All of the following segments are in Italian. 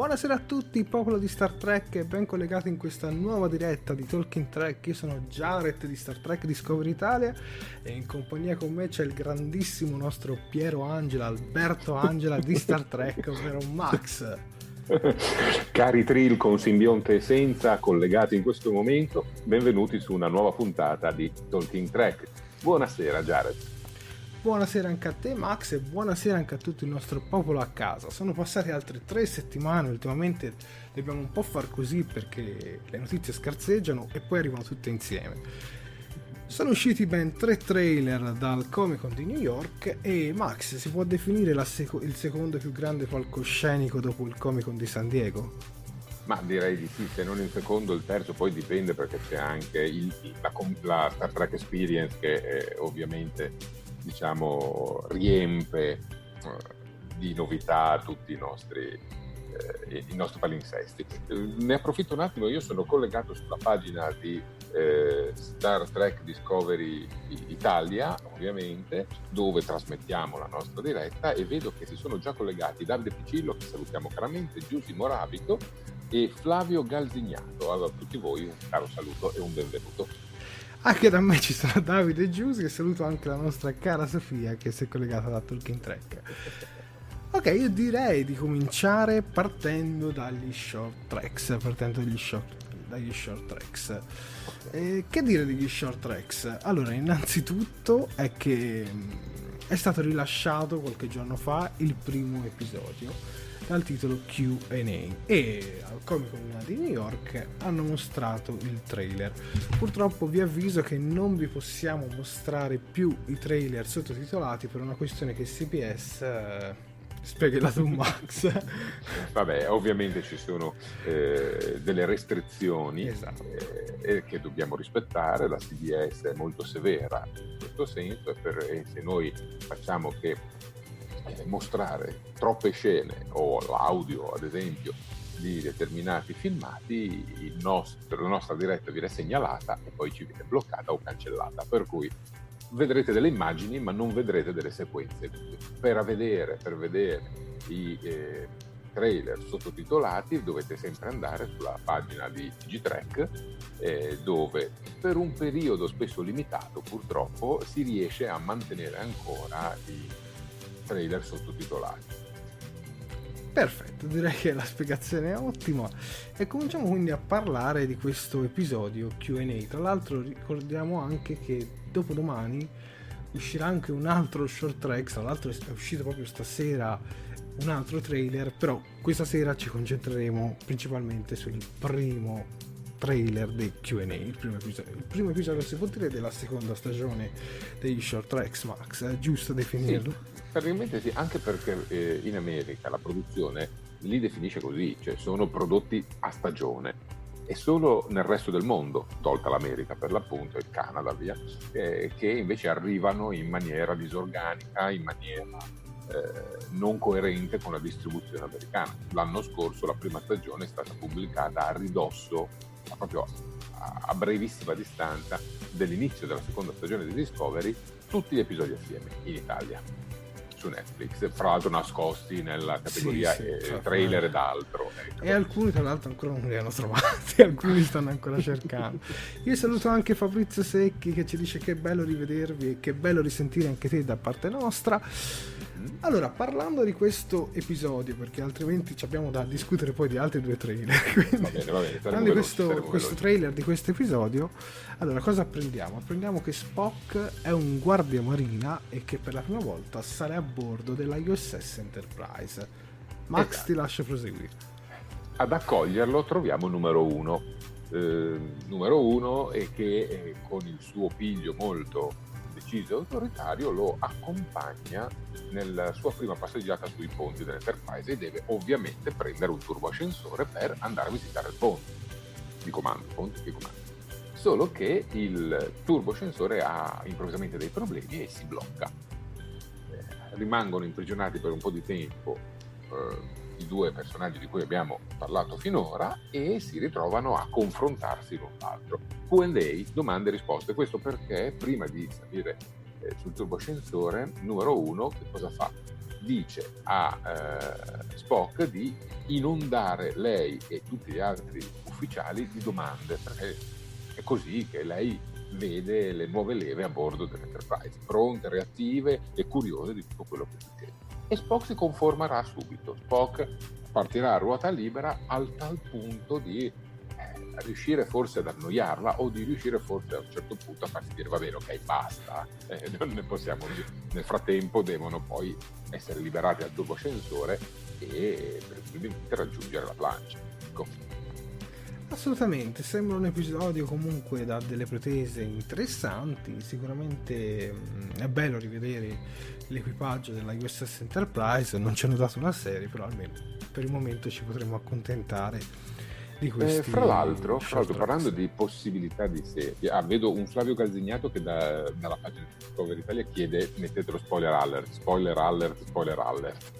Buonasera a tutti, popolo di Star Trek ben collegati in questa nuova diretta di Talking Trek. Io sono Jared di Star Trek Discovery Italia e in compagnia con me c'è il grandissimo nostro Piero Angela, Alberto Angela di Star Trek, ovvero Max. Cari Trill con simbionte e senza, collegati in questo momento, benvenuti su una nuova puntata di Talking Trek. Buonasera Jared. Buonasera anche a te Max e buonasera anche a tutto il nostro popolo a casa. Sono passate altre tre settimane, ultimamente dobbiamo un po' far così perché le notizie scarseggiano e poi arrivano tutte insieme. Sono usciti ben tre trailer dal Comic Con di New York e Max si può definire seco- il secondo più grande palcoscenico dopo il Comic Con di San Diego? Ma direi di sì, se non il secondo, il terzo, poi dipende perché c'è anche il, la, la, Star Trek Experience che eh, ovviamente diciamo, riempie eh, di novità tutti i nostri, eh, i nostri palinsesti. Ne approfitto un attimo, io sono collegato sulla pagina di eh, Star Trek Discovery Italia, ovviamente, dove trasmettiamo la nostra diretta e vedo che si sono già collegati Davide Picillo, che salutiamo caramente, Giusy Morabico e Flavio Galzignato. A tutti voi un caro saluto e un benvenuto. Anche da me ci sono Davide e Giuse, che saluto anche la nostra cara Sofia che si è collegata da Talking Track. Ok, io direi di cominciare partendo dagli short tracks, partendo dagli short, dagli short tracks. Eh, che dire degli short tracks? Allora, innanzitutto è che mm, è stato rilasciato qualche giorno fa il primo episodio dal titolo QA e al Comic Con di New York hanno mostrato il trailer. Purtroppo vi avviso che non vi possiamo mostrare più i trailer sottotitolati per una questione che CBS eh, spiegala tu Max vabbè ovviamente ci sono eh, delle restrizioni esatto. eh, che dobbiamo rispettare la CBS è molto severa in questo senso e se noi facciamo che mostrare troppe scene o l'audio ad esempio di determinati filmati nostro, la nostra diretta viene segnalata e poi ci viene bloccata o cancellata. Per cui vedrete delle immagini ma non vedrete delle sequenze. Per vedere, per vedere i eh, trailer sottotitolati dovete sempre andare sulla pagina di G-Track eh, dove per un periodo spesso limitato purtroppo si riesce a mantenere ancora i trailer sottotitolati. Perfetto, direi che la spiegazione è ottima e cominciamo quindi a parlare di questo episodio QA. Tra l'altro ricordiamo anche che dopodomani uscirà anche un altro short track, tra l'altro è uscito proprio stasera un altro trailer, però questa sera ci concentreremo principalmente sul primo trailer dei QA, il primo episodio, il primo episodio si può dire della seconda stagione degli short tracks Max, è giusto definirlo? Sì, praticamente sì, anche perché eh, in America la produzione li definisce così, cioè sono prodotti a stagione e solo nel resto del mondo, tolta l'America per l'appunto, il Canada via, eh, che invece arrivano in maniera disorganica, in maniera eh, non coerente con la distribuzione americana. L'anno scorso la prima stagione è stata pubblicata a ridosso, proprio a, a brevissima distanza dell'inizio della seconda stagione di Discovery, tutti gli episodi assieme in Italia su Netflix, fra l'altro nascosti nella categoria sì, sì, eh, certo. trailer ed altro. Ecco. E alcuni tra l'altro ancora non li hanno trovati, alcuni stanno ancora cercando. Io saluto anche Fabrizio Secchi che ci dice che è bello rivedervi e che è bello risentire anche te da parte nostra. Allora, parlando di questo episodio, perché altrimenti abbiamo da discutere poi di altri due trailer. Quindi, va bene, va bene. Parlando di questo, questo trailer di questo episodio, allora cosa apprendiamo? Apprendiamo che Spock è un guardia marina e che per la prima volta sarà a bordo della USS Enterprise. Max, esatto. ti lascio proseguire. Ad accoglierlo troviamo numero uno. Eh, numero uno e che eh, con il suo piglio molto deciso e autoritario lo accompagna nella sua prima passeggiata sui ponti dell'Enterprise e deve ovviamente prendere un turboascensore per andare a visitare il ponte di comando, ponte di comando. Solo che il turboascensore ha improvvisamente dei problemi e si blocca. Eh, rimangono imprigionati per un po' di tempo eh, due personaggi di cui abbiamo parlato finora e si ritrovano a confrontarsi l'un l'altro. QA, domande e risposte. Questo perché prima di salire eh, sul turboscensore, numero uno, che cosa fa? Dice a eh, Spock di inondare lei e tutti gli altri ufficiali di domande, perché è così che lei vede le nuove leve a bordo dell'Enterprise, pronte, reattive e curiose di tutto quello che succede e Spock si conformerà subito. Spock partirà a ruota libera al tal punto di eh, riuscire forse ad annoiarla o di riuscire forse a un certo punto a farsi dire va bene ok basta eh, non ne possiamo più nel frattempo devono poi essere liberati dal turboscensore e presumibilmente raggiungere la plancia ecco. Assolutamente, sembra un episodio comunque da delle pretese interessanti, sicuramente mm, è bello rivedere l'equipaggio della USS Enterprise, non ci hanno dato una serie, però almeno per il momento ci potremo accontentare di questi. Eh, fra l'altro, fra l'altro parlando di possibilità di serie, ah, vedo un Flavio Calzignato che da, dalla pagina di Discover Italia chiede mettete lo spoiler alert, spoiler alert, spoiler alert.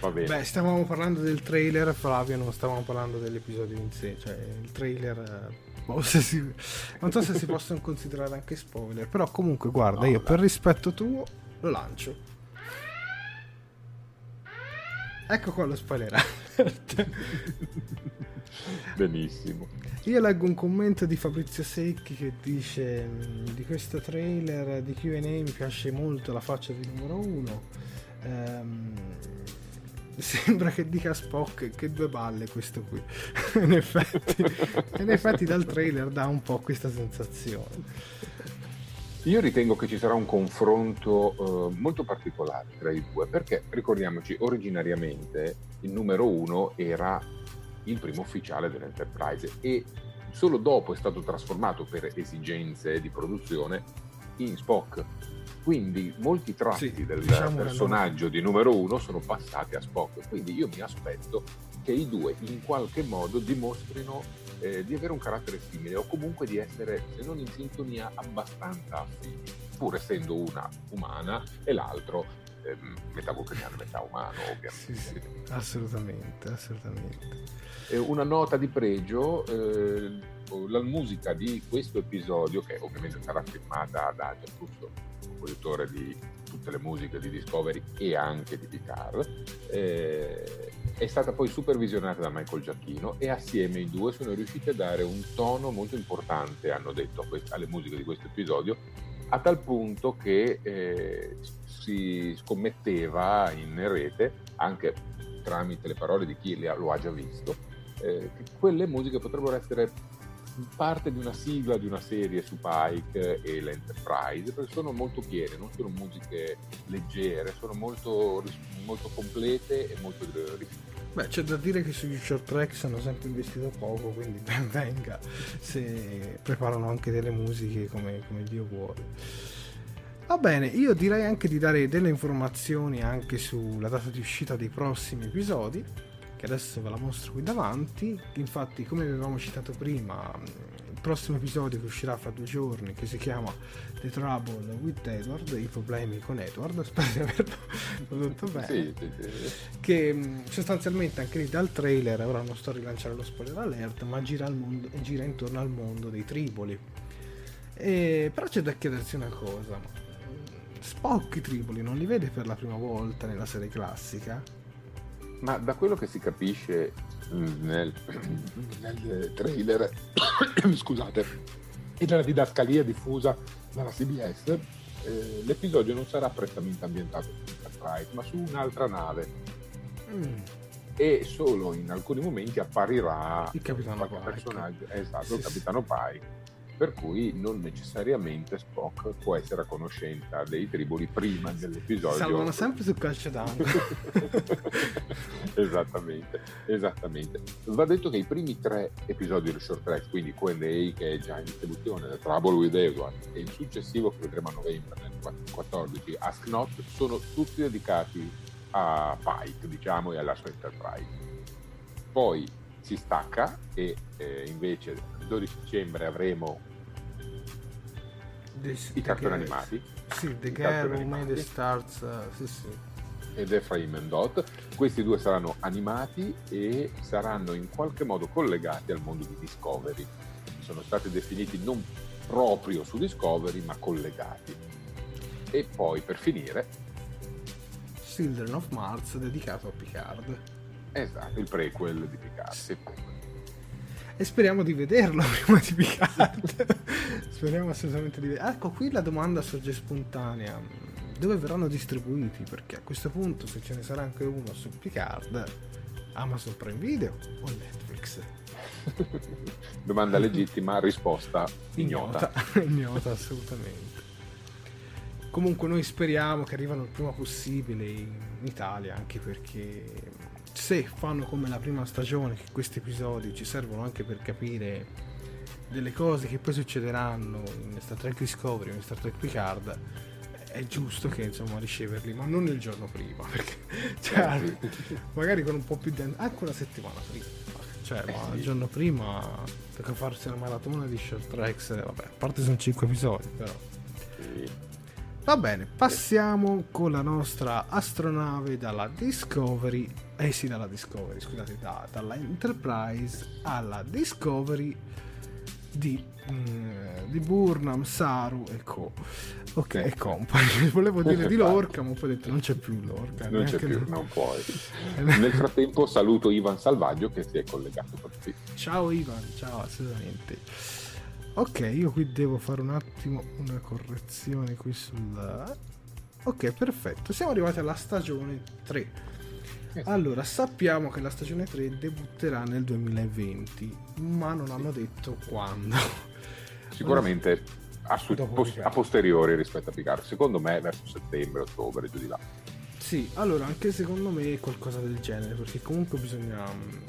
Va bene. Beh, stavamo parlando del trailer, Flavio, non stavamo parlando dell'episodio in sé, cioè il trailer... Boh, si, non so se si possono considerare anche spoiler, però comunque guarda, no, io dai. per rispetto tuo lo lancio. Ecco qua lo spoiler. Benissimo. Io leggo un commento di Fabrizio Secchi che dice di questo trailer di Q&A mi piace molto la faccia di numero uno. Ehm, sembra che dica Spock che due balle questo qui. In, effetti, in effetti dal trailer dà un po' questa sensazione. Io ritengo che ci sarà un confronto eh, molto particolare tra i due perché ricordiamoci originariamente il numero uno era il primo ufficiale dell'Enterprise e solo dopo è stato trasformato per esigenze di produzione in Spock quindi molti tratti sì, del diciamo personaggio di numero uno sono passati a Spock. Quindi io mi aspetto che i due in qualche modo dimostrino eh, di avere un carattere simile o comunque di essere, se non in sintonia, abbastanza affini, pur essendo una umana e l'altro eh, metà vulcaniano metà umano, ovviamente. Sì, sì, assolutamente, assolutamente. E una nota di pregio, eh, la musica di questo episodio, che ovviamente sarà firmata da Gianfrusto, compositore di tutte le musiche di Discovery e anche di Picard, eh, è stata poi supervisionata da Michael Giacchino e assieme i due sono riusciti a dare un tono molto importante, hanno detto, alle musiche di questo episodio, a tal punto che eh, si scommetteva in rete, anche tramite le parole di chi lo ha già visto, eh, che quelle musiche potrebbero essere parte di una sigla di una serie su Pike e l'Enterprise, perché sono molto piene, non sono musiche leggere, sono molto, molto complete e molto rifinite. Beh, c'è da dire che sugli short tracks hanno sempre investito poco, quindi ben venga se preparano anche delle musiche come, come Dio vuole. Va bene, io direi anche di dare delle informazioni anche sulla data di uscita dei prossimi episodi che adesso ve la mostro qui davanti. Infatti, come avevamo citato prima, il prossimo episodio che uscirà fra due giorni, che si chiama The Trouble with Edward, i problemi con Edward, spero di averlo detto bene. Sì, sì, sì. Che sostanzialmente anche lì dal trailer, ora non sto a rilanciare lo spoiler alert, ma gira, mondo, gira intorno al mondo dei triboli. E, però c'è da chiedersi una cosa. Spock i triboli non li vede per la prima volta nella serie classica? Ma da quello che si capisce mm, nel, nel trailer, scusate, e nella didascalia diffusa dalla CBS, eh, l'episodio non sarà prettamente ambientato su Enterprise, ma su un'altra nave. Mm. E solo in alcuni momenti apparirà il capitano Pike. esatto, sì, il capitano Pike per cui non necessariamente Spock può essere a conoscenza dei triboli prima dell'episodio. Salvano sempre sul calcio d'angolo. esattamente, esattamente. Va detto che i primi tre episodi del short track, quindi Q&A che è già in distribuzione, The Trouble with Edward e il successivo che vedremo a novembre nel 2014, Ask Not, sono tutti dedicati a Pike, diciamo, e alla sua Enterprise. Poi si stacca e eh, invece 12 dicembre avremo This, i cartoni animati. Sì, The Girl Who Made the Stars, uh, sì sì. Ed Ephraim and Dot. Questi due saranno animati e saranno in qualche modo collegati al mondo di Discovery. Sono stati definiti non proprio su Discovery, ma collegati. E poi per finire Children of Mars dedicato a Picard. Esatto, il prequel di Picard. Sì. E speriamo di vederlo prima di Picard. speriamo assolutamente di vederlo. Ecco, qui la domanda sorge spontanea. Dove verranno distribuiti? Perché a questo punto, se ce ne sarà anche uno su Picard, Amazon Prime Video o Netflix? Domanda legittima, risposta ignota. Ignota, ignota assolutamente. Comunque noi speriamo che arrivano il prima possibile in Italia, anche perché se fanno come la prima stagione, che questi episodi ci servono anche per capire delle cose che poi succederanno in Star Trek Discovery o in Star Trek Picard, è giusto che insomma riceverli, ma non il giorno prima, perché cioè, magari con un po' più di anche una settimana prima. Cioè, ma il giorno prima tocca farsi una maratona di short tracks, vabbè, a parte sono 5 episodi, però. Va bene, passiamo con la nostra astronave dalla Discovery, eh sì, dalla Discovery, scusate, da, dalla Enterprise alla Discovery di, mm, di Burnham, Saru e Co. Ok, e compagni. Volevo dire di Lorca, ma poi ho detto non c'è più Lorca. Non c'è più, non puoi. Nel frattempo saluto Ivan Salvaggio che si è collegato con te. Ciao Ivan, ciao, assolutamente. Ok, io qui devo fare un attimo una correzione qui sul... Ok, perfetto. Siamo arrivati alla stagione 3. Allora, sappiamo che la stagione 3 debutterà nel 2020, ma non hanno detto quando. Sicuramente a, su- post- a posteriori rispetto a Picard. Secondo me verso settembre, ottobre, giù di là. Sì, allora anche secondo me è qualcosa del genere, perché comunque bisogna...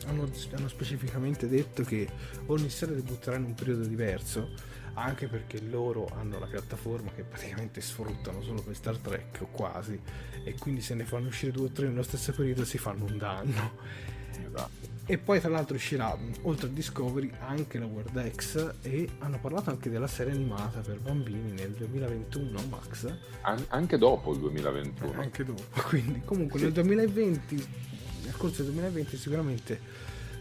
Hanno, hanno specificamente detto che ogni serie debutterà in un periodo diverso, anche perché loro hanno la piattaforma che praticamente sfruttano solo per Star Trek o quasi, e quindi se ne fanno uscire due o tre nello stesso periodo si fanno un danno. Esatto. E poi tra l'altro uscirà, oltre a Discovery, anche la World X e hanno parlato anche della serie animata per bambini nel 2021, Max. An- anche dopo il 2021. Eh, anche dopo, quindi comunque sì. nel 2020, nel corso del 2020 sicuramente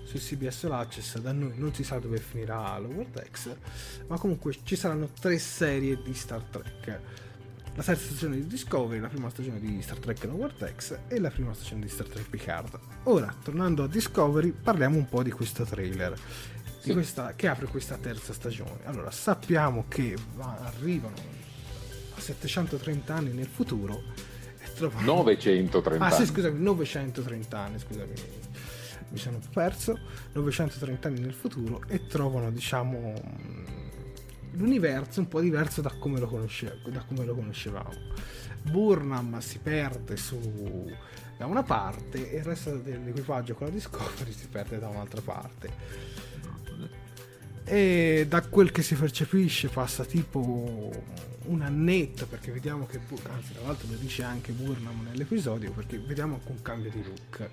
su CBS All Access da noi non si sa dove finirà la World X, ma comunque ci saranno tre serie di Star Trek la terza stagione di Discovery, la prima stagione di Star Trek Lower X e la prima stagione di Star Trek Picard. Ora, tornando a Discovery, parliamo un po' di questo trailer. Di questa, che apre questa terza stagione. Allora, sappiamo che va, arrivano a 730 anni nel futuro e trovano... 930 Ah sì, scusami, 930 anni, scusami, mi sono perso. 930 anni nel futuro e trovano, diciamo l'universo è un po' diverso da come lo, conosce- da come lo conoscevamo. Burnham si perde su, da una parte e il resto dell'equipaggio con la Discovery si perde da un'altra parte. E da quel che si percepisce passa tipo un annetto perché vediamo che anzi tra l'altro lo dice anche Burnham nell'episodio perché vediamo anche un cambio di look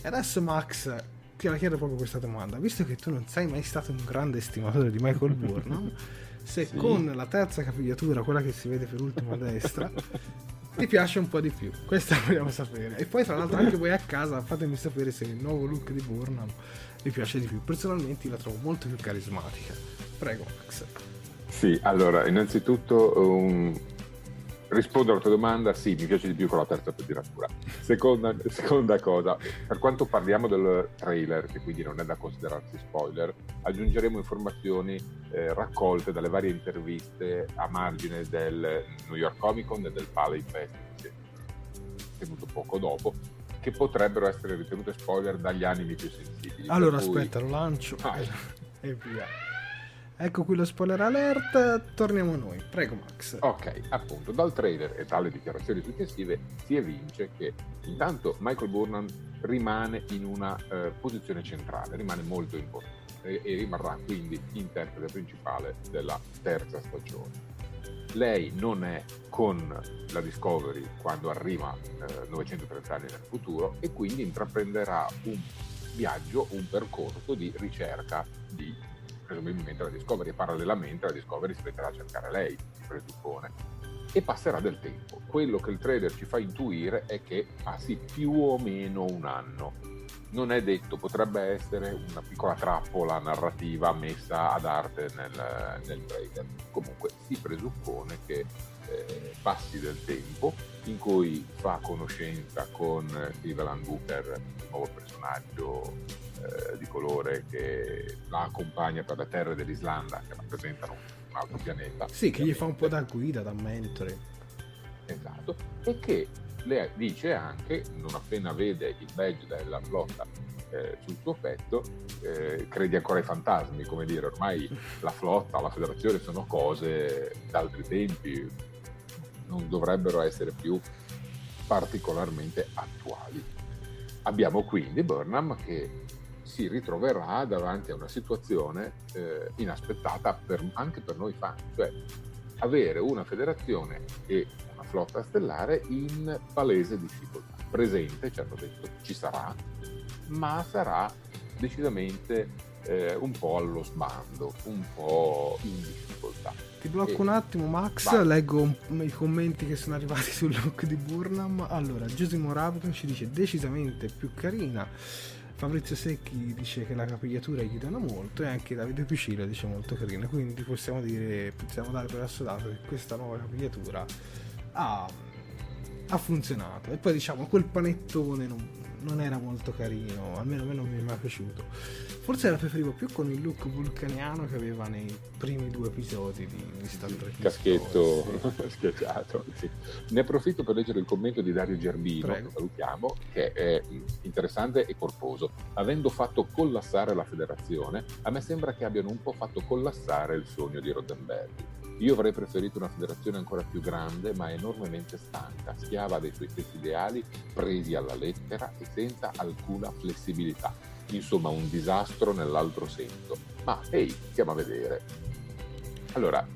e adesso Max ti chiedo proprio questa domanda visto che tu non sei mai stato un grande estimatore di Michael Burnham se sì. con la terza capigliatura, quella che si vede per ultimo a destra, ti piace un po' di più. Questo vogliamo sapere. E poi, tra l'altro, anche voi a casa fatemi sapere se il nuovo look di Burnham vi piace di più. Personalmente la trovo molto più carismatica. Prego, Max. Sì, allora, innanzitutto un, rispondo alla tua domanda, sì, mi piace di più con la terza pettinatura. Seconda, seconda cosa, per quanto parliamo del trailer, che quindi non è da considerarsi spoiler, aggiungeremo informazioni eh, raccolte dalle varie interviste a margine del New York Comic Con e del Palais Festival, tenuto poco dopo, che potrebbero essere ritenute spoiler dagli animi più sensibili. Allora cui... aspetta, lo lancio ah, e via. Ecco qui lo spoiler alert, torniamo noi. Prego Max. Ok, appunto, dal trailer e dalle dichiarazioni successive si evince che intanto Michael Burnham rimane in una eh, posizione centrale, rimane molto importante e, e rimarrà quindi interprete principale della terza stagione. Lei non è con la Discovery quando arriva eh, 930 anni nel futuro e quindi intraprenderà un viaggio, un percorso di ricerca di presumibilmente la Discovery e parallelamente la Discovery si metterà a cercare lei, si presuppone, e passerà del tempo. Quello che il trader ci fa intuire è che passi più o meno un anno. Non è detto, potrebbe essere una piccola trappola narrativa messa ad arte nel, nel trader. Comunque si presuppone che eh, passi del tempo in cui fa conoscenza con Cleveland Booker, il nuovo personaggio eh, di colore che la accompagna per le terre dell'Islanda, che rappresentano un altro pianeta. Sì, che gli fa un po' da guida, da mentore. Esatto, e che le dice anche, non appena vede il badge della flotta eh, sul suo petto, eh, credi ancora ai fantasmi, come dire, ormai la flotta, la federazione sono cose d'altri tempi, non dovrebbero essere più particolarmente attuali. Abbiamo quindi Burnham che si ritroverà davanti a una situazione eh, inaspettata per, anche per noi fan, cioè avere una federazione e una flotta stellare in palese difficoltà. Presente, ci hanno detto, ci sarà, ma sarà decisamente eh, un po' allo sbando, un po' in difficoltà. Ti blocco e... un attimo Max, Vai. leggo i commenti che sono arrivati sul look di Burnham. Allora, Giusimo Rabton ci dice decisamente più carina Fabrizio Secchi dice che la capigliatura gli danno molto e anche Davide Picillo dice molto carina quindi possiamo dire possiamo dare per assodato che questa nuova capigliatura ha, ha funzionato. E poi diciamo quel panettone non, non era molto carino, almeno a me non mi è mai piaciuto. Forse la preferivo più con il look vulcaniano che aveva nei primi due episodi di, di Star Trek. Caschetto sì. schiacciato. Sì. Ne approfitto per leggere il commento di Dario Gerbino, Prego. che salutiamo, che è interessante e corposo. Avendo fatto collassare la federazione, a me sembra che abbiano un po' fatto collassare il sogno di Roddenberry io avrei preferito una federazione ancora più grande, ma enormemente stanca, schiava dei suoi stessi ideali, presi alla lettera e senza alcuna flessibilità. Insomma, un disastro nell'altro senso. Ma ehi, stiamo a vedere. Allora,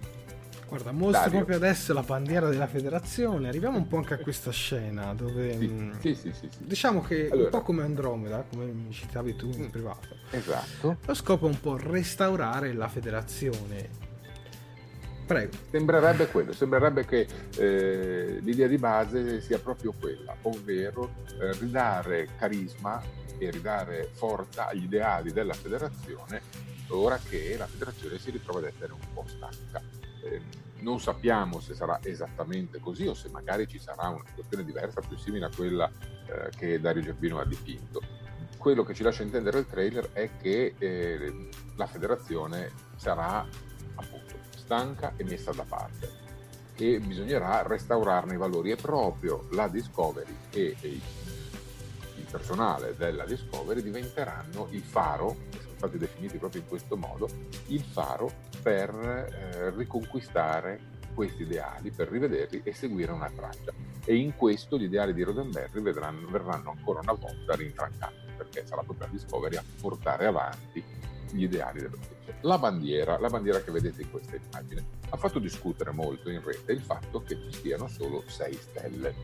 Guarda, mostro Dario. proprio adesso la bandiera della federazione. Arriviamo un po' anche a questa scena dove sì, mh, mm, sì, sì, sì, diciamo che allora. un po' come Andromeda, come mi citavi tu in mm, privato. Esatto. Lo scopo è un po' restaurare la federazione. Prego. Sembrerebbe quello, sembrerebbe che eh, l'idea di base sia proprio quella, ovvero eh, ridare carisma e ridare forza agli ideali della federazione ora che la federazione si ritrova ad essere un po' stanca. Eh, non sappiamo se sarà esattamente così o se magari ci sarà una situazione diversa, più simile a quella eh, che Dario Gerbino ha dipinto. Quello che ci lascia intendere il trailer è che eh, la federazione sarà appunto stanca e messa da parte e bisognerà restaurarne i valori e proprio la Discovery e, e il personale della Discovery diventeranno il faro, sono stati definiti proprio in questo modo, il faro per eh, riconquistare questi ideali, per rivederli e seguire una traccia. E in questo gli ideali di Roddenberry verranno ancora una volta rintraccati, perché sarà proprio la Discovery a portare avanti gli ideali dello stesso. La bandiera, la bandiera che vedete in questa immagine, ha fatto discutere molto in rete il fatto che ci siano solo sei stelle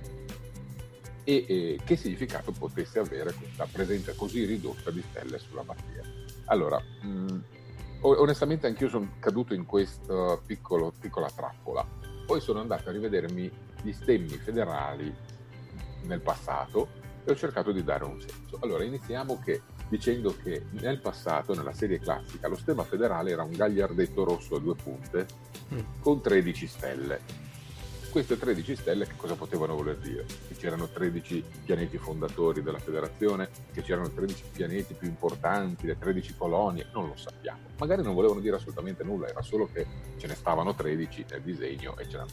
e, e che significato potesse avere questa presenza così ridotta di stelle sulla bandiera. Allora, mh, onestamente anch'io sono caduto in questa piccola trappola. Poi sono andato a rivedermi gli stemmi federali nel passato e ho cercato di dare un senso. Allora, iniziamo che, dicendo che nel passato, nella serie classica, lo stemma federale era un gagliardetto rosso a due punte mm. con 13 stelle queste 13 stelle che cosa potevano voler dire? Che c'erano 13 pianeti fondatori della federazione, che c'erano 13 pianeti più importanti, le 13 colonie, non lo sappiamo. Magari non volevano dire assolutamente nulla, era solo che ce ne stavano 13 nel disegno e ce n'erano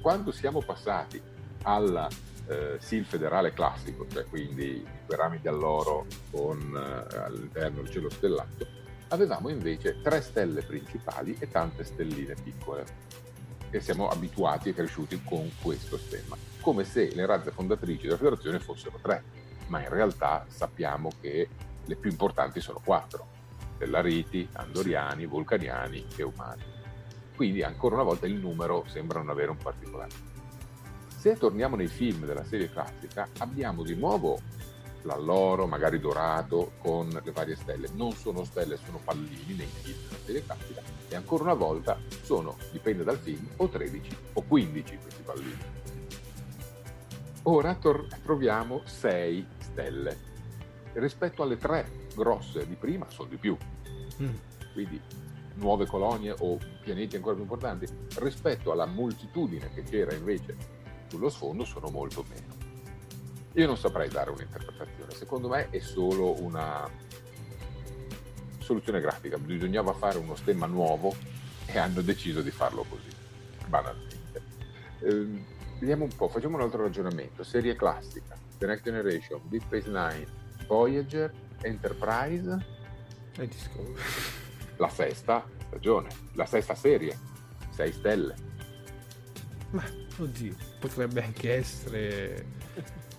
Quando siamo passati al eh, SIL federale classico, cioè quindi i piramidi all'oro con eh, all'interno il cielo stellato, avevamo invece tre stelle principali e tante stelline piccole e siamo abituati e cresciuti con questo stemma, come se le razze fondatrici della federazione fossero tre, ma in realtà sappiamo che le più importanti sono quattro, Stellariti, Andoriani, Vulcaniani e Umani. Quindi ancora una volta il numero sembra non avere un particolare. Se torniamo nei film della serie classica, abbiamo di nuovo l'alloro, magari dorato, con le varie stelle. Non sono stelle, sono pallini nei film della serie classica e ancora una volta sono, dipende dal film, o 13 o 15 questi pallini. Ora tor- troviamo 6 stelle. Rispetto alle 3 grosse di prima sono di più. Mm. Quindi nuove colonie o pianeti ancora più importanti. Rispetto alla moltitudine che c'era invece sullo sfondo sono molto meno. Io non saprei dare un'interpretazione, secondo me è solo una soluzione grafica, bisognava fare uno stemma nuovo e hanno deciso di farlo così, banalmente. Eh, vediamo un po', facciamo un altro ragionamento, serie classica, The Next Generation, Deep Space Nine, Voyager, Enterprise e Discovery. La sesta stagione, la sesta serie, 6 stelle. Ma oddio, potrebbe anche essere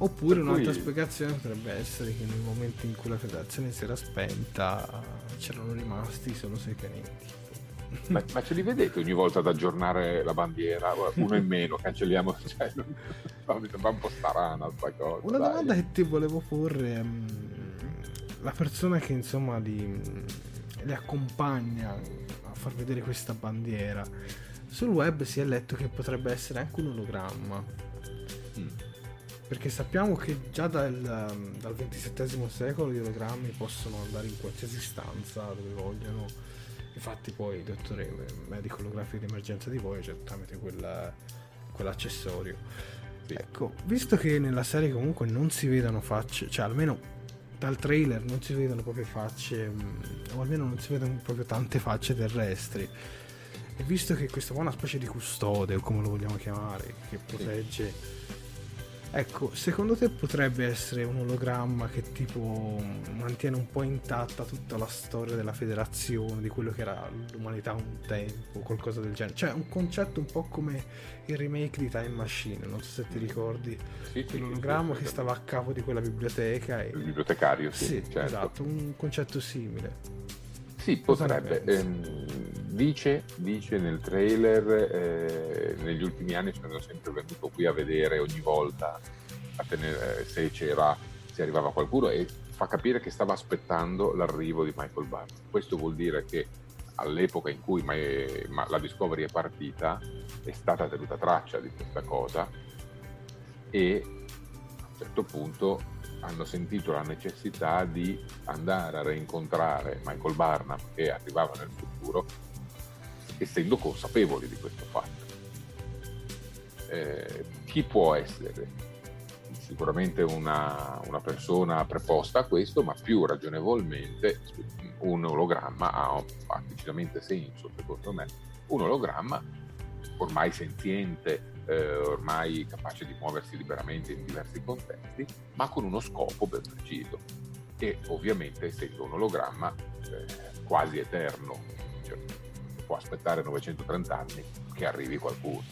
Oppure un'altra cui... spiegazione potrebbe essere che nel momento in cui la federazione si era spenta c'erano rimasti solo sei pianeti. Ma, ma, ce li vedete ogni volta ad aggiornare la bandiera? Uno in meno, cancelliamo. Cioè, mi sembra un po' starana sta cosa. Una dai. domanda che ti volevo porre mm, la persona che insomma li, li accompagna a far vedere questa bandiera. Sul web si è letto che potrebbe essere anche un ologramma. Mm perché sappiamo che già dal, um, dal XXVII secolo gli ologrammi possono andare in qualsiasi stanza dove vogliono. Infatti poi il dottore medico olografico di emergenza di Voyager tramite quel, quell'accessorio. Ecco, visto che nella serie comunque non si vedono facce, cioè almeno dal trailer non si vedono proprio facce, mm, o almeno non si vedono proprio tante facce terrestri. E visto che questa qua è una specie di custode, o come lo vogliamo chiamare, che protegge sì Ecco, secondo te potrebbe essere un ologramma che tipo mantiene un po' intatta tutta la storia della federazione, di quello che era l'umanità un tempo, qualcosa del genere? Cioè un concetto un po' come il remake di Time Machine, non so se ti ricordi, sì, l'ologramma sì, che stava a capo di quella biblioteca. E... Il bibliotecario, sì. sì certo. esatto, un concetto simile. Sì, potrebbe. Ehm, Dice, dice, nel trailer, eh, negli ultimi anni sono sempre venuto qui a vedere ogni volta tenere, se c'era, se arrivava qualcuno e fa capire che stava aspettando l'arrivo di Michael Barr. Questo vuol dire che all'epoca in cui la Discovery è partita è stata tenuta traccia di questa cosa e a un certo punto hanno sentito la necessità di andare a rincontrare Michael Barnum che arrivava nel futuro essendo consapevoli di questo fatto. Eh, chi può essere? Sicuramente una, una, persona preposta a questo, ma più ragionevolmente un ologramma ha, ha senso, secondo me. Un ologramma ormai senziente, eh, ormai capace di muoversi liberamente in diversi contesti, ma con uno scopo ben preciso. E ovviamente essendo un ologramma eh, quasi eterno, cioè, può aspettare 930 anni che arrivi qualcuno.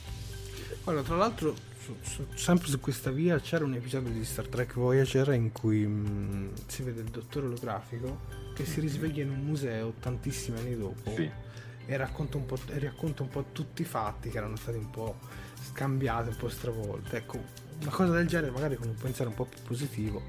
Allora, tra l'altro, su, su, sempre su questa via c'era un episodio di Star Trek Voyager in cui mh, mm, si vede il dottore olografico che si risveglia in un museo tantissimi anni dopo sì. E, racconta un po', e racconta un po' tutti i fatti che erano stati un po' scambiati, un po' stravolti. Ecco, una cosa del genere, magari con un pensiero un po' più positivo.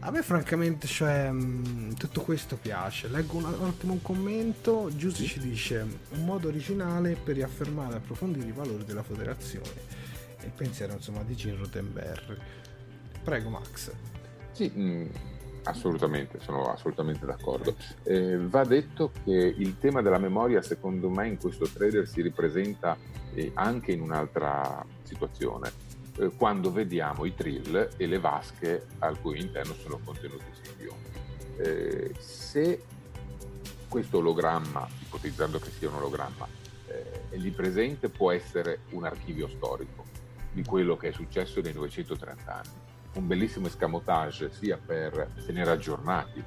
A me francamente, cioè, mh, tutto questo piace. Leggo un, un attimo un commento, Giussi ci dice un modo originale per riaffermare e approfondire i valori della federazione. Il pensiero insomma di Gene Rottenberg. Prego Max. Sì, mh, assolutamente, sono assolutamente d'accordo. Eh, va detto che il tema della memoria secondo me in questo trailer si ripresenta eh, anche in un'altra situazione, eh, quando vediamo i trill e le vasche al cui interno sono contenuti i simbionti. Eh, se questo ologramma, ipotizzando che sia un ologramma, eh, è lì presente può essere un archivio storico di quello che è successo nei 930 anni. Un bellissimo escamotage sia per tenere aggiornati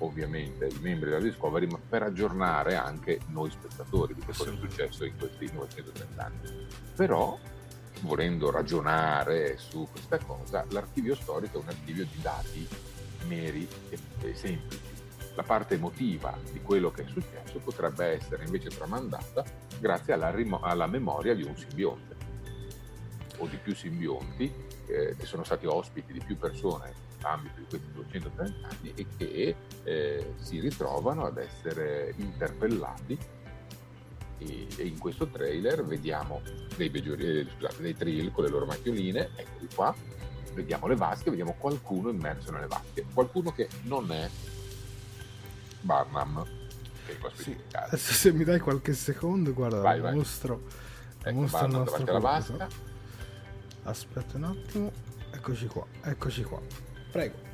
ovviamente i membri della Discovery, ma per aggiornare anche noi spettatori di che cosa è successo in questi 930 anni. Però, volendo ragionare su questa cosa, l'archivio storico è un archivio di dati meri e, e semplici. La parte emotiva di quello che è successo potrebbe essere invece tramandata grazie alla, rim- alla memoria di un simbionte o di più simbionti eh, che sono stati ospiti di più persone nell'ambito di questi 230 anni e che eh, si ritrovano ad essere interpellati. E, e in questo trailer vediamo dei, eh, scusate, dei trill con le loro macchioline, eccoli qua, vediamo le vasche, vediamo qualcuno immerso nelle vasche, qualcuno che non è Barnum. Sì, adesso se mi dai qualche secondo, guarda, vai, vai. mostro, ecco, mostro il nostro davanti alla vasca. Aspetta un attimo, eccoci qua, eccoci qua. Prego.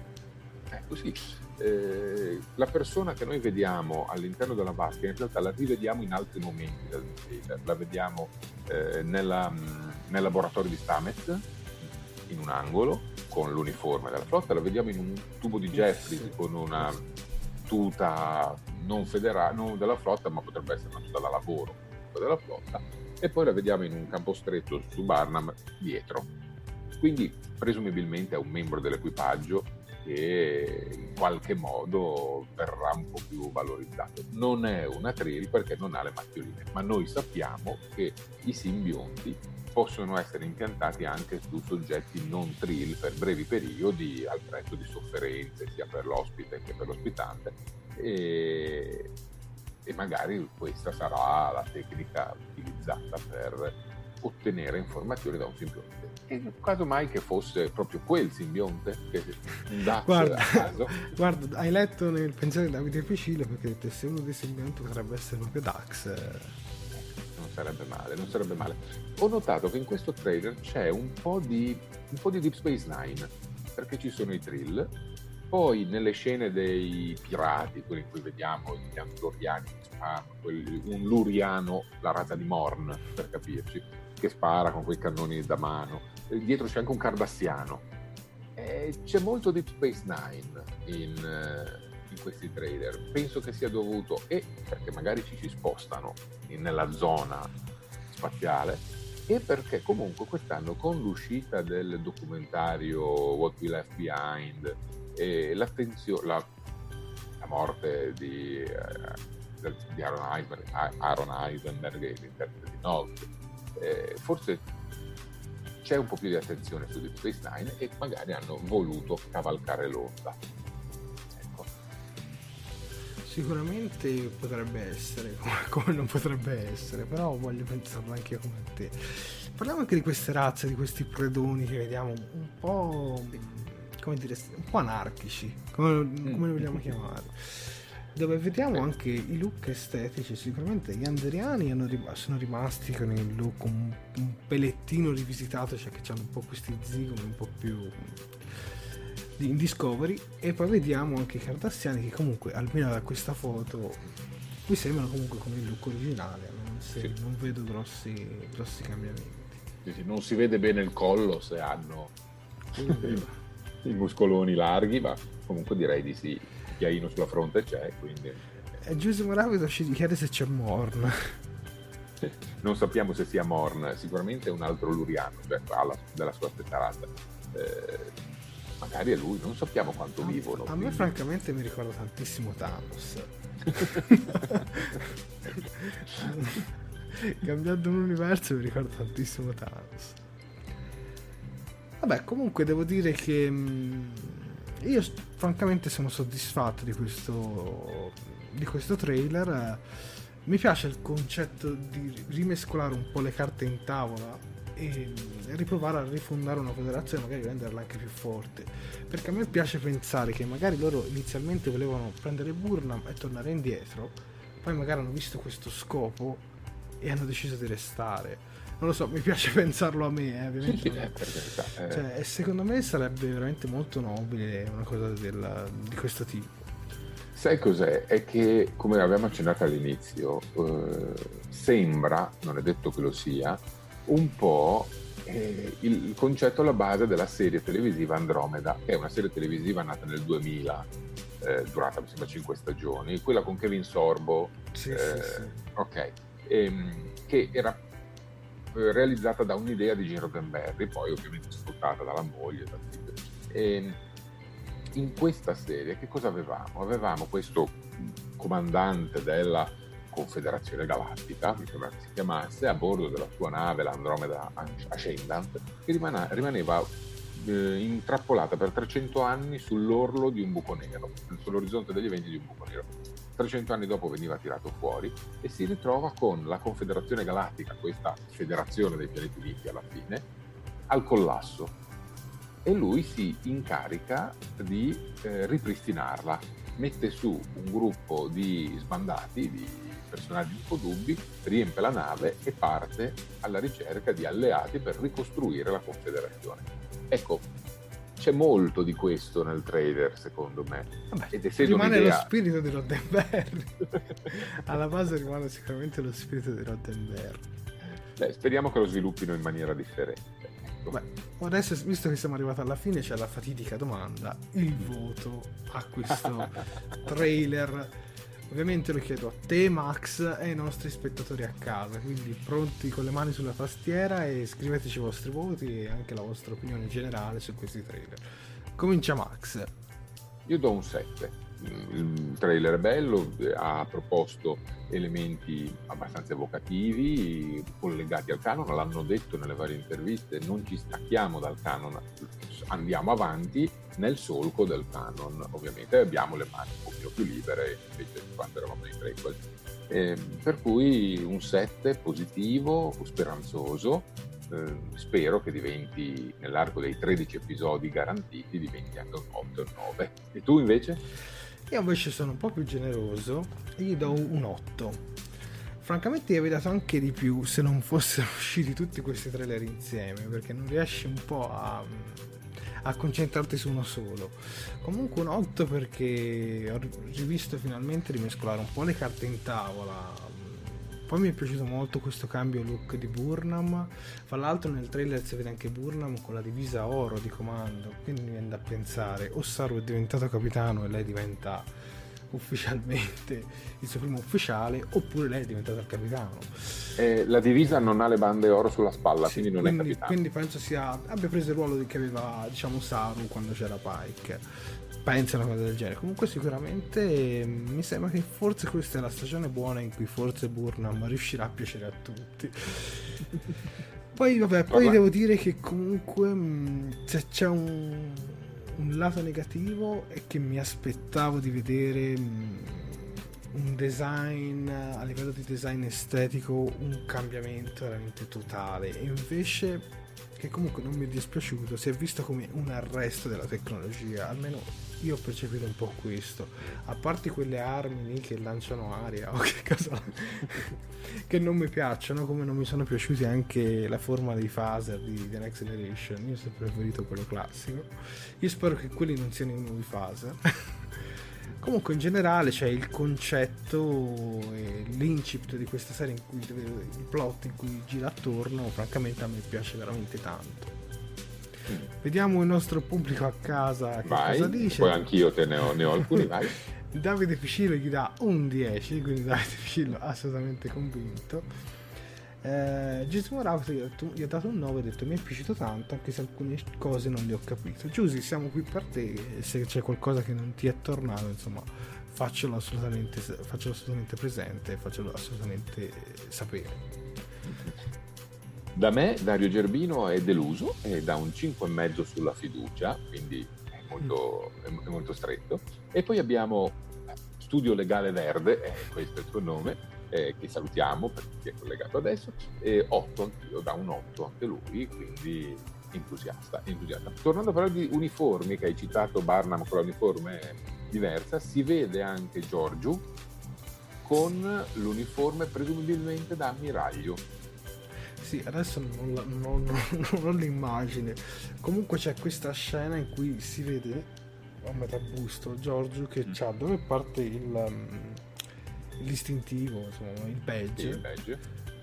Ecco sì, eh, la persona che noi vediamo all'interno della vasca in realtà la rivediamo in altri momenti del trailer. La vediamo eh, nella, nel laboratorio di Stamets, in un angolo, con l'uniforme della flotta, la vediamo in un tubo di Jeffries con una tuta non federale, non della flotta, ma potrebbe essere una tuta da lavoro della flotta, e poi la vediamo in un campo stretto su Barnum dietro. Quindi presumibilmente è un membro dell'equipaggio che in qualche modo verrà un po' più valorizzato. Non è una trill perché non ha le macchioline, ma noi sappiamo che i simbionti possono essere impiantati anche su soggetti non trill per brevi periodi al prezzo di sofferenze sia per l'ospite che per l'ospitante e, e magari questa sarà la tecnica utilizzata per ottenere informazioni da un simbionte. E caso mai che fosse proprio quel simbionte che guarda, caso. guarda, hai letto nel pensiero di Davide Ficile perché detto, se uno dei simbionti potrebbe essere proprio Dax. Non sarebbe male, non sarebbe male. Ho notato che in questo trailer c'è un po' di, un po' di Deep Space Nine, perché ci sono i drill, poi nelle scene dei pirati, quelli in cui vediamo gli andoriani, ah, un luriano, la razza di Morn, per capirci, che spara con quei cannoni da mano. E dietro c'è anche un cardassiano. E c'è molto Deep Space Nine in, eh, in, questi trailer. Penso che sia dovuto e perché magari ci si spostano in, nella zona spaziale e perché comunque quest'anno con l'uscita del documentario What We Left Behind e l'attenzione, la, la morte di, eh, di Aaron Eisenberg, Aaron Eisenberg l'interprete di Nog. Eh, forse c'è un po' più di attenzione su Deep Space Nine e magari hanno voluto cavalcare l'onda. Ecco. Sicuramente potrebbe essere, come non potrebbe essere, però voglio pensarlo anche io come te. Parliamo anche di queste razze, di questi predoni che vediamo un po' come dire, un po' anarchici, come, come li vogliamo chiamare. Dove vediamo anche i look estetici, sicuramente gli anderiani sono rimasti con il look un, un pelettino rivisitato, cioè che hanno un po' questi zigomi un po' più in Discovery e poi vediamo anche i cardassiani che comunque almeno da questa foto mi sembrano comunque con il look originale non, se, sì. non vedo grossi, grossi cambiamenti sì, sì, non si vede bene il collo se hanno i muscoloni larghi, ma comunque direi di sì. Il chiaino sulla fronte c'è, quindi... E Giuseppe Rapido ci chiede se c'è Morn. non sappiamo se sia Morn, sicuramente è un altro Luriano, cioè alla, della sua stessa razza. Eh, magari è lui, non sappiamo quanto a, vivono. A quindi... me francamente mi ricorda tantissimo Thanos. Cambiando un universo mi ricorda tantissimo Thanos. Vabbè, comunque devo dire che mm, io francamente sono soddisfatto di questo, di questo trailer. Mi piace il concetto di rimescolare un po' le carte in tavola e mm, riprovare a rifondare una federazione, magari renderla anche più forte. Perché a me piace pensare che magari loro inizialmente volevano prendere Burnham e tornare indietro, poi magari hanno visto questo scopo e hanno deciso di restare non lo so, mi piace pensarlo a me, eh, ovviamente. Sì, sì, eh. cioè, secondo me sarebbe veramente molto nobile una cosa del, di questo tipo. Sai cos'è? È che, come avevamo accennato all'inizio, eh, sembra, non è detto che lo sia, un po' eh, il concetto alla base della serie televisiva Andromeda, che è una serie televisiva nata nel 2000, eh, durata mi sembra 5 stagioni, quella con Kevin Sorbo. Sì, sì, sì. Ok. Ehm, che era eh, realizzata da un'idea di Gene Roddenberry, poi ovviamente sfruttata dalla moglie. Da e in questa serie che cosa avevamo? Avevamo questo comandante della Confederazione Galattica, mi sembra che si chiamasse, a bordo della sua nave, l'Andromeda Ascendant, che rimane, rimaneva eh, intrappolata per 300 anni sull'orlo di un buco nero, sull'orizzonte degli eventi di un buco nero 300 anni dopo veniva tirato fuori e si ritrova con la Confederazione Galattica, questa federazione dei pianeti vivi alla fine, al collasso. E lui si incarica di eh, ripristinarla, mette su un gruppo di sbandati, di personaggi un po' dubbi, riempie la nave e parte alla ricerca di alleati per ricostruire la Confederazione. Ecco, c'è molto di questo nel trailer, secondo me. Vabbè, Ed rimane un'idea... lo spirito di Roddenberry. Alla base rimane sicuramente lo spirito di Roddenberry. Beh, speriamo che lo sviluppino in maniera differente. Ecco. Beh, adesso, visto che siamo arrivati alla fine, c'è la fatidica domanda: il voto a questo trailer Ovviamente lo chiedo a te Max e ai nostri spettatori a casa, quindi pronti con le mani sulla tastiera e scriveteci i vostri voti e anche la vostra opinione generale su questi trailer. Comincia Max. Io do un 7 il trailer è bello, ha proposto elementi abbastanza evocativi, collegati al canon, l'hanno detto nelle varie interviste, non ci stacchiamo dal canon, andiamo avanti nel solco del canon, ovviamente abbiamo le mani un pochino più libere invece di quando eravamo nei prequel. Eh, per cui un 7 positivo, speranzoso, eh, spero che diventi nell'arco dei 13 episodi garantiti diventi anche un 8 o 9 e tu invece? Io invece sono un po' più generoso e gli do un 8. Francamente gli avrei dato anche di più se non fossero usciti tutti questi trailer insieme, perché non riesci un po' a, a concentrarti su uno solo. Comunque un 8 perché ho rivisto finalmente di mescolare un po' le carte in tavola, poi mi è piaciuto molto questo cambio look di Burnham. Fra l'altro nel trailer si vede anche Burnham con la divisa oro di comando. Quindi mi viene da pensare, o Saru è diventato capitano e lei diventa ufficialmente il suo primo ufficiale oppure lei è diventata il capitano. Eh, la divisa non ha le bande oro sulla spalla, sì, quindi non quindi, è capitano. Quindi penso sia, abbia preso il ruolo che aveva diciamo Saru quando c'era Pike. Pensa una cosa del genere. Comunque sicuramente mm, mi sembra che forse questa è la stagione buona in cui forse Burnham riuscirà a piacere a tutti. Poi vabbè, poi vabbè. devo dire che comunque mm, se c'è un un lato negativo è che mi aspettavo di vedere mm, un design a livello di design estetico un cambiamento veramente totale e invece che comunque non mi è dispiaciuto si è visto come un arresto della tecnologia almeno io ho percepito un po' questo. A parte quelle armi lì che lanciano aria o che cosa che non mi piacciono come non mi sono piaciuti anche la forma dei phaser di The Next Generation io ho sempre preferito quello classico. Io spero che quelli non siano i nuovi phaser. Comunque in generale c'è il concetto e l'incipit di questa serie in cui il plot in cui gira attorno, francamente a me piace veramente tanto. Vediamo il nostro pubblico a casa che vai, cosa dice. Poi anch'io te ne ho, ne ho alcuni, vai. Davide Ficillo gli dà un 10, quindi Davide Ficillo assolutamente convinto. Eh, Gesù Morales gli ha dato un 9 e ha detto mi è piaciuto tanto anche se alcune cose non le ho capito Giusy siamo qui per te se c'è qualcosa che non ti è tornato insomma faccelo assolutamente, faccelo assolutamente presente faccelo assolutamente sapere da me Dario Gerbino è deluso e dà un 5,5 sulla fiducia quindi è molto, è molto stretto e poi abbiamo Studio Legale Verde eh, questo è il suo nome eh, che salutiamo perché si è collegato adesso, e 8 anch'io, da un 8 anche lui, quindi entusiasta, entusiasta. Tornando a parlare di uniformi, che hai citato Barnum con l'uniforme diversa, si vede anche Giorgio con l'uniforme presumibilmente da ammiraglio. Sì, adesso non, non, non, non ho l'immagine. Comunque c'è questa scena in cui si vede a metà busto Giorgio che mm. ha dove parte il, um, l'istintivo, insomma, il badge, il badge,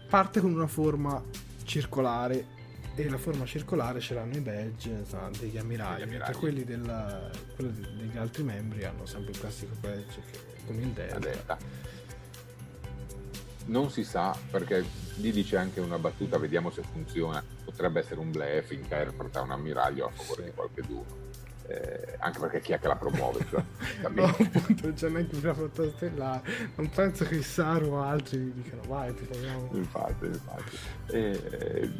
parte con una forma circolare e la forma circolare ce l'hanno i badge insomma, degli ammiragli, mentre quelli della, degli altri membri hanno sempre il classico badge che, con il delta. delta. Non si sa perché lì dice anche una battuta, vediamo se funziona. Potrebbe essere un blef, interpreta un ammiraglio a favore sì. di qualche duro eh, anche perché chi è che la promuove? Cioè, no, appunto, c'è neanche una foto stellare. Non penso che Saru o altri dicano vai, ti troviamo. Infatti, infatti. Eh,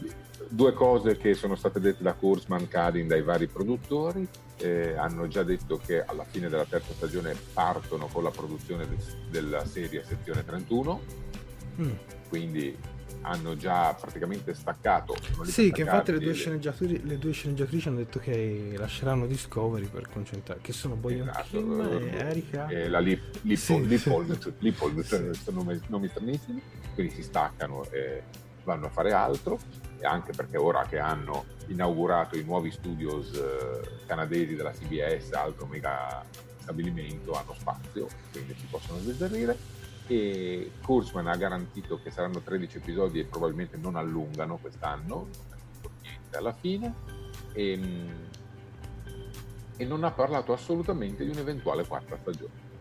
due cose che sono state dette da Kurzman, Kadin, dai vari produttori. Eh, hanno già detto che alla fine della terza stagione partono con la produzione de- della serie sezione 31. Mm. Quindi hanno già praticamente staccato. Sì, che infatti le due, sceneggiatrici, le due sceneggiatrici hanno detto che lasceranno Discovery per concentrare, che sono Boyan esatto, Kim e Erika. E la Lip, sì. Sì. sono nomi, nomi stranissimi, quindi si staccano e vanno a fare altro, e anche perché ora che hanno inaugurato i nuovi studios eh, canadesi della CBS, altro mega stabilimento, hanno spazio, quindi si possono sbizzarrire e Kurzman ha garantito che saranno 13 episodi e probabilmente non allungano quest'anno, alla fine, e, ehm, e non ha parlato assolutamente di un'eventuale quarta stagione.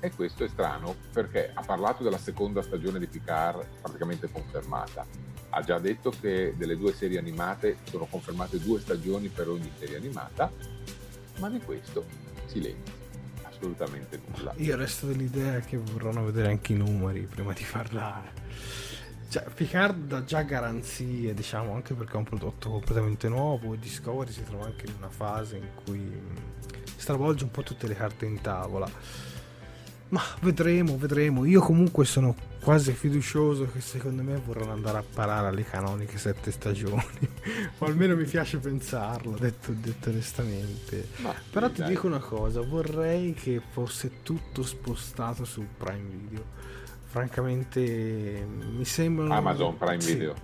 E questo è strano perché ha parlato della seconda stagione di Picard praticamente confermata. Ha già detto che delle due serie animate sono confermate due stagioni per ogni serie animata, ma di questo silenzio assolutamente nulla. Io resto dell'idea che vorranno vedere anche i numeri prima di parlare. Cioè, Picard dà già garanzie, diciamo, anche perché è un prodotto completamente nuovo e Discovery si trova anche in una fase in cui stravolge un po' tutte le carte in tavola ma vedremo, vedremo. Io comunque sono quasi fiducioso che secondo me vorranno andare a parare alle canoniche sette stagioni. o almeno mi piace pensarlo, detto, detto onestamente. Ma, Però ti dai. dico una cosa, vorrei che fosse tutto spostato su Prime Video. Francamente mi sembrano... Amazon Prime sì. Video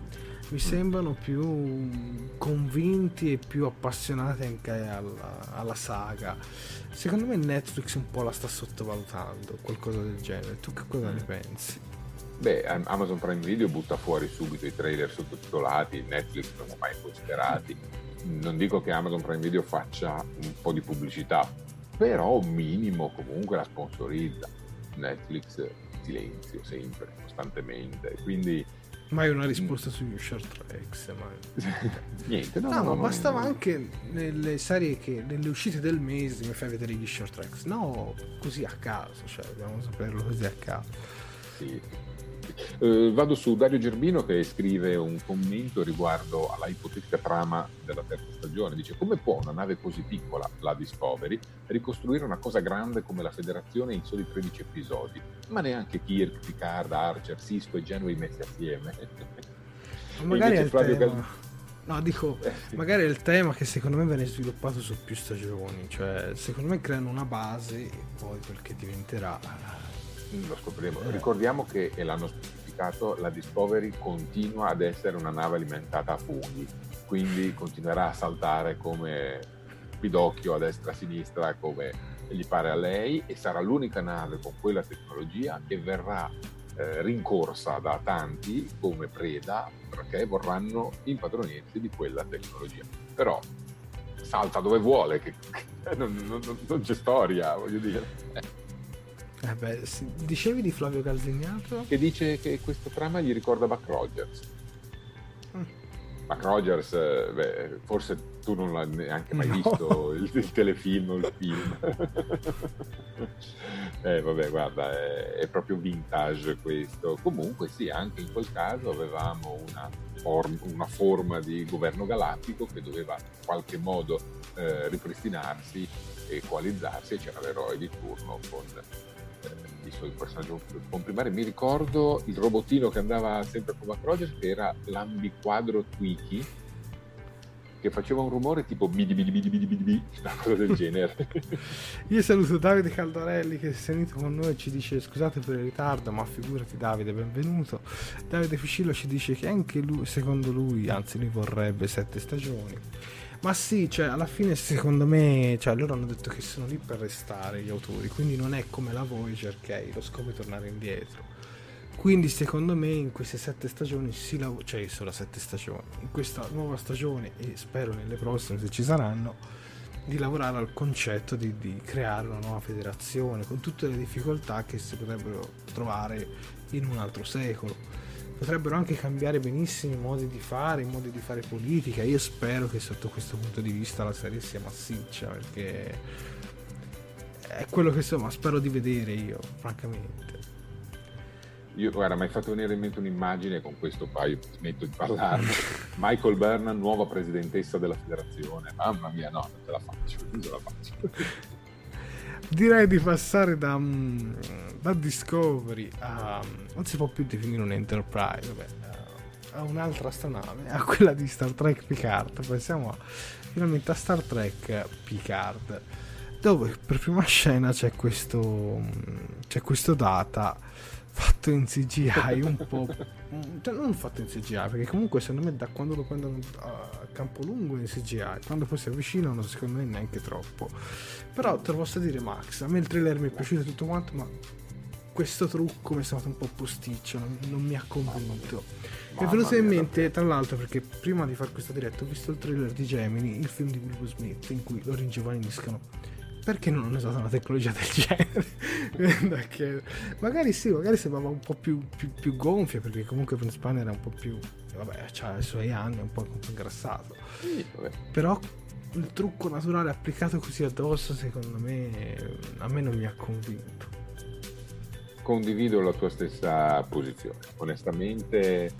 mi sembrano più convinti e più appassionati anche alla, alla, saga. Secondo me Netflix un po' la sta sottovalutando, qualcosa del genere. Tu che cosa ne pensi? Beh, Amazon Prime Video butta fuori subito i trailer sottotitolati, Netflix non è mai considerati. Non dico che Amazon Prime Video faccia un po' di pubblicità, però un minimo comunque la sponsorizza. Netflix silenzio sempre, costantemente, quindi Mai una risposta sugli short tracks, mai. niente. No, No, no, ma no, bastava no. anche nelle serie che nelle uscite del mese mi fai vedere gli short tracks. No, così a caso, cioè dobbiamo saperlo così a caso. Sì. Eh, vado su Dario Gerbino che scrive un commento riguardo alla ipotetica trama della terza stagione. Dice: Come può una nave così piccola, la Discovery, ricostruire una cosa grande come la Federazione in soli 13 episodi? Ma neanche Kirk, Picard, Archer, Cisco e Janeway messi assieme. Ma magari è Flavio tema. Gal- No, dico, Eh, sì. magari è il tema che secondo me viene sviluppato su più stagioni. Cioè, secondo me creano una base e poi quel che diventerà. Lo scopriremo. Ricordiamo che e l'hanno specificato, la Discovery continua ad essere una nave alimentata a funghi, quindi continuerà a saltare come pidocchio a destra e a sinistra come gli pare a lei e sarà l'unica nave con quella tecnologia che verrà eh, rincorsa da tanti come preda perché vorranno impadronirsi di quella tecnologia. Però salta dove vuole, che, che non, non- non c'è storia, voglio dire. Eh beh, dicevi di Flavio Calzignato? che dice che questo trama gli ricorda Buck Rogers. Mm. Buck Rogers, eh, beh, forse tu non l'hai neanche mai No. visto il, il telefilm o il film. eh, vabbè, guarda, è, è proprio vintage questo. Comunque sì, anche in quel caso avevamo una, form- una forma di governo galattico che doveva in qualche modo eh, ripristinarsi e coalizzarsi e c'era l'eroe di turno con eh, i suoi personaggi comprimari. Mi ricordo il robotino che andava sempre con Buck Rogers che era l'ambiquadro Twiki che faceva un rumore tipo bidi bidi bidi bidi bidi una cosa del genere. Io saluto Davide Caldarelli che si è unito con noi e ci dice scusate per il ritardo ma figurati Davide benvenuto Davide Fuscillo ci dice che anche lui secondo lui anzi lui vorrebbe sette stagioni ma sì cioè alla fine secondo me cioè loro hanno detto che sono lì per restare gli autori quindi non è come la Voyager che lo scopo è tornare indietro quindi secondo me in queste sette stagioni si lav- cioè sono sette stagioni in questa nuova stagione e spero nelle prossime se ci saranno di lavorare al concetto di, di creare una nuova federazione con tutte le difficoltà che si potrebbero trovare in un altro secolo. Potrebbero anche cambiare benissimo i modi di fare, i modi di fare politica. Io spero che sotto questo punto di vista la serie sia massiccia perché è quello che insomma spero di vedere io, francamente. Io, guarda, mi hai fatto venire in mente un'immagine con questo paio, smetto di parlarne. Michael Burnham, nuova presidentessa della federazione. Mamma mia, no, non ce la faccio, non ce la faccio. Direi di passare da, mm, da Discovery a. non si può più definire un Enterprise, vabbè, a- a un'altra astronave, a quella di Star Trek Picard. Pensiamo finalmente a Star Trek Picard, dove per prima scena c'è questo. mm, c'è questo data fatto in CGI un po'. cioè non fatto in CGI, perché comunque secondo me da quando lo prendono a campo lungo in CGI, quando poi si avvicinano secondo me neanche troppo. Però te lo posso dire Max, a me il trailer mi è piaciuto tutto quanto, ma questo trucco mi è stato un po' posticcio, non, non mi ha convinto. Mi è venuto in mente, tra l'altro, perché prima di fare questa diretta ho visto il trailer di Gemini, il film di Will Smith, in cui lo ringiovaniscono. Perché non hanno usato una tecnologia del genere? Magari sì, magari sembrava un po' più, più, più gonfia, perché comunque Prince Pan era un po' più... Vabbè, ha i suoi anni, è un po' ingrassato. Sì. Però il trucco naturale applicato così addosso, secondo me, a me non mi ha convinto. Condivido la tua stessa posizione. Onestamente,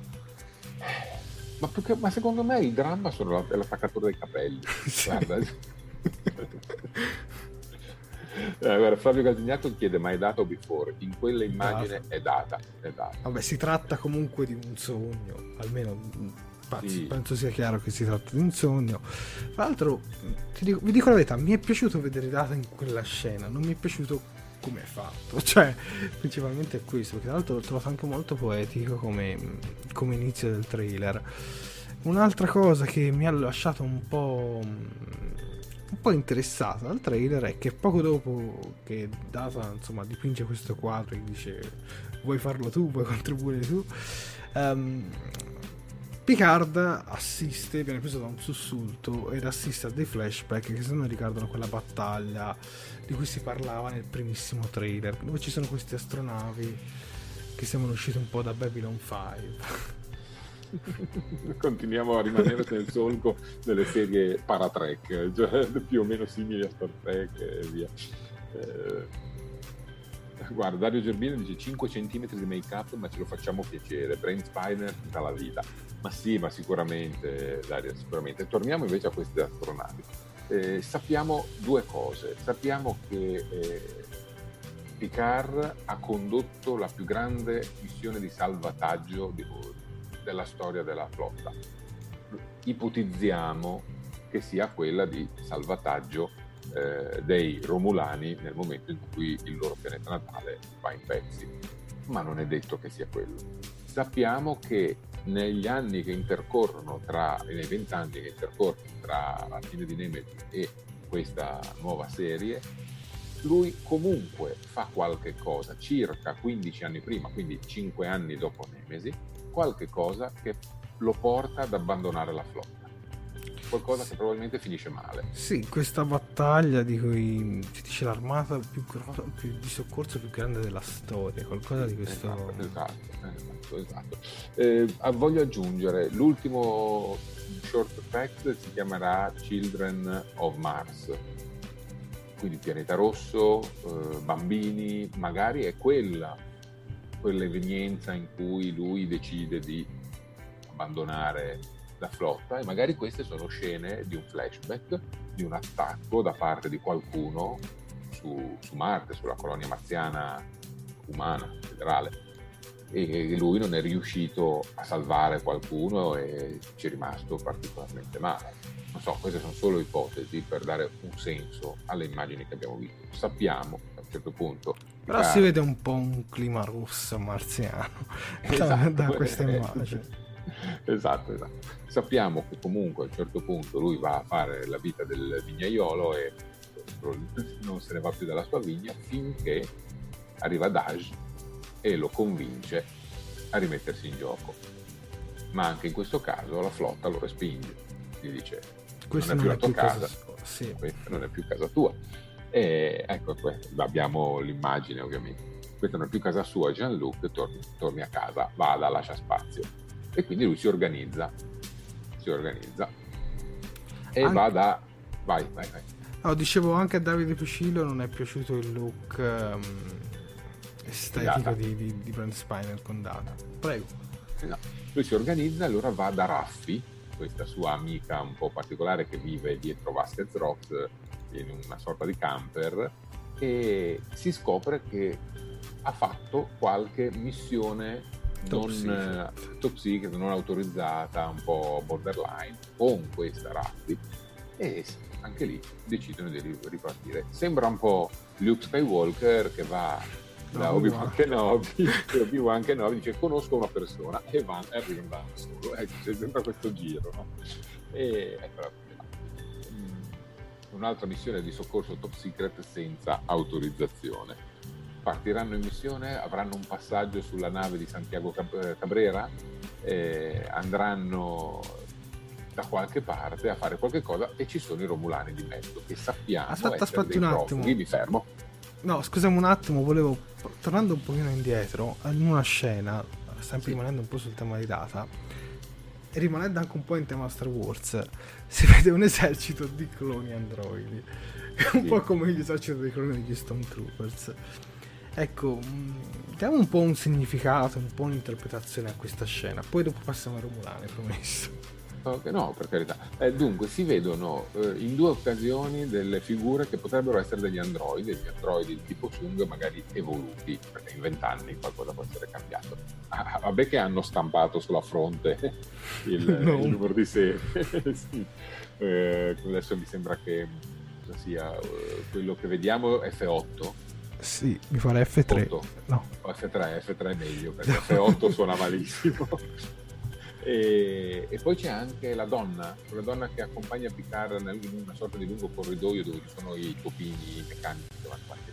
ma, che- ma secondo me il dramma sono l'attaccatura dei capelli. Guarda. Eh, guarda, Flavio Gasignato chiede ma è data o before? In quella immagine Data. è data, è data. Vabbè, si tratta comunque di un sogno, almeno mm, penso, Sì. penso sia chiaro che si tratta di un sogno. Tra l'altro, ti dico- vi dico la verità, mi è piaciuto vedere Data in quella scena, non mi è piaciuto come è fatto, cioè principalmente è questo, perché tra l'altro l'ho trovato anche molto poetico come, come inizio del trailer. Un'altra cosa che mi ha lasciato un po', un po' interessato dal trailer è che poco dopo che Data insomma dipinge questo quadro e dice vuoi farlo tu, vuoi contribuire tu, ehm, Picard assiste, viene preso da un sussulto ed assiste a dei flashback che se non ricordano quella battaglia di cui si parlava nel primissimo trailer, dove ci sono queste astronavi che sembrano uscite un po' da Babylon 5. Continuiamo a rimanere nel solco delle serie paratrek, cioè più o meno simili a Star Trek e via. Eh, guarda, Dario Gerbino dice 5 cm di make up, ma ce lo facciamo piacere. Brain Spiner tutta la vita. Ma sì, ma sicuramente, Dario, sicuramente. Torniamo invece a queste astronavi. Eh, sappiamo due cose. Sappiamo che eh, Picard ha condotto la più grande missione di salvataggio di, della storia della flotta. Ipotizziamo che sia quella di salvataggio eh, dei Romulani nel momento in cui il loro pianeta natale va in pezzi, ma non è detto che sia quello. Sappiamo che negli anni che intercorrono tra, nei vent'anni che intercorrono tra la fine di Nemesis e questa nuova serie, lui comunque fa qualche cosa circa 15 anni prima, quindi 5 anni dopo Nemesi, qualche cosa che lo porta ad abbandonare la flotta. Qualcosa che probabilmente finisce male. Sì, questa battaglia di cui si dice l'armata più, gro- più di soccorso più grande della storia, qualcosa di questo. Esatto, esatto, esatto. esatto. Eh, voglio aggiungere l'ultimo short text si chiamerà Children of Mars quindi pianeta rosso, eh, bambini, magari è quella quell'evenienza in cui lui decide di abbandonare la flotta e magari queste sono scene di un flashback, di un attacco da parte di qualcuno su, su Marte, sulla colonia marziana umana, federale e lui non è riuscito a salvare qualcuno e ci è rimasto particolarmente male. Non so, queste sono solo ipotesi per dare un senso alle immagini che abbiamo visto. Sappiamo a un certo punto però ah. si vede un po' un clima russo marziano esatto. da, da questa immagine. esatto, esatto. Sappiamo che comunque a un certo punto lui va a fare la vita del vignaiolo e non se ne va più dalla sua vigna finché arriva Daj e lo convince a rimettersi in gioco. Ma anche in questo caso la flotta lo respinge, gli dice questa non è più la tua casa, casa sì. non è più casa tua e ecco, abbiamo l'immagine ovviamente. Questa non è più casa sua, Jean-Luc torni, torni a casa, vada, lascia spazio. E quindi lui si organizza, si organizza e anche... va da... Vai, vai, vai. No, dicevo anche a Davide Piscillo non è piaciuto il look um, estetico di, di, di Brand Spiner con Data. Prego. No. Lui si organizza e allora va da Raffi, questa sua amica un po' particolare che vive dietro Vasquez Rocks in una sorta di camper e si scopre che ha fatto qualche missione top, non, secret. top secret, non autorizzata, un po' borderline, con questa Raffi e anche lì decidono di ripartire. Sembra un po' Luke Skywalker che va da Obi-Wan Kenobi, Obi-Wan Kenobi dice conosco una persona e va e arriva da solo. Ecco, c'è sempre questo giro, no? E ecco, un'altra missione di soccorso top secret senza autorizzazione. Partiranno in missione, avranno un passaggio sulla nave di Santiago eh, Cabrera, eh, andranno da qualche parte a fare qualche cosa e ci sono i Romulani di mezzo che sappiamo aspetta, aspetta un attimo. mi fermo. No, scusami un attimo, volevo tornando un pochino indietro, in una scena, sempre sì. rimanendo un po' sul tema di data, rimanendo anche un po' in tema Star Wars, si vede un esercito di cloni androidi, sì. un po' come l'esercito dei cloni degli Stormtroopers. Ecco, mm, diamo un po' un significato, un po' un'interpretazione a questa scena, poi dopo passiamo a Romulane, promesso. Okay, no, per carità. Eh, dunque, si vedono eh, in due occasioni delle figure che potrebbero essere degli androidi, degli androidi di tipo Sung, magari evoluti, perché in vent'anni qualcosa può essere cambiato. Ah, vabbè che hanno stampato sulla fronte il, no. il numero di serie. sì. eh, adesso mi sembra che sia eh, quello che vediamo F8. Sì, mi pare F3. 8. No. F3, F3 è meglio, perché F8 suona malissimo. E, e, poi c'è anche la donna, la donna che accompagna Picard in una sorta di lungo corridoio dove ci sono i topini meccanici che vanno avanti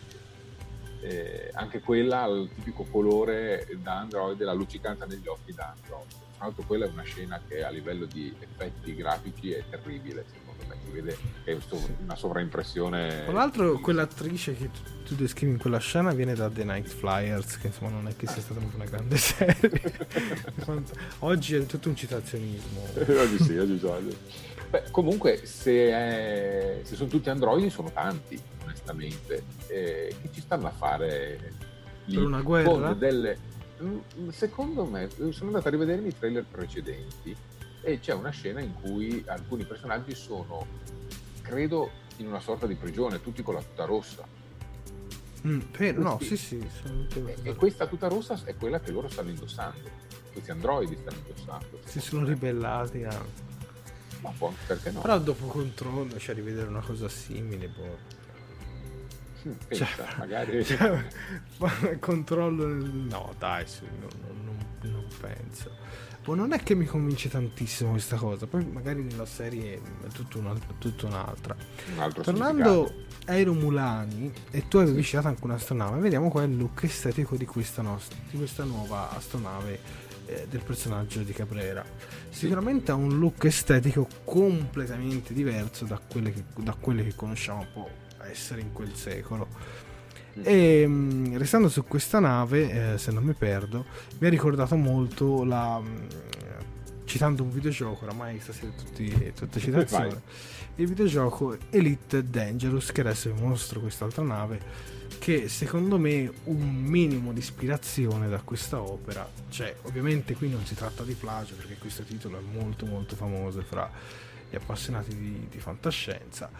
eh, anche quella ha il tipico colore da Android, la luccicanza negli occhi da Android. Tra l'altro quella è una scena che a livello di effetti grafici è terribile, si vede che è una sovraimpressione. Tra l'altro quell'attrice che tu, tu descrivi in quella scena viene da The Night Flyers, che insomma non è che sia stata una grande serie. oggi è tutto un citazionismo. oggi sì, oggi sì. Beh, comunque se, è, se, sono tutti androidi sono tanti, onestamente, eh, che ci stanno a fare lì per una guerra? Delle, mm, secondo me, sono andato a rivedermi i trailer precedenti e c'è una scena in cui alcuni personaggi sono, credo, in una sorta di prigione, tutti con la tuta rossa. Mm, per, no, sì, sì. E, e questa tuta rossa è quella che loro stanno indossando. Questi androidi stanno indossando. Si sono ribellati a ma può, perché no? Però dopo Control c'è cioè, rivedere una cosa simile, boh. Hm, pensa, cioè, magari cioè, controllo no dai sì, non, non, non, penso boh, non è che mi convince tantissimo questa cosa poi magari nella serie è tutto, un tutto un'altra. Un tornando ai Romulani e tu avevi citato anche un'astronave vediamo qual è il look estetico di questa, nostra, di questa nuova astronave eh, del personaggio di Cabrera. Sicuramente ha un look estetico completamente diverso da quelle che, da quelle che conosciamo può essere in quel secolo. E restando su questa nave, eh, se non mi perdo, mi ha ricordato molto la. Citando un videogioco, oramai stasera tutti, tutte citazioni. il videogioco Elite Dangerous, che adesso vi mostro quest'altra nave che secondo me un minimo di ispirazione da questa opera c'è. Ovviamente qui non si tratta di plagio perché questo titolo è molto molto famoso fra gli appassionati di, di fantascienza.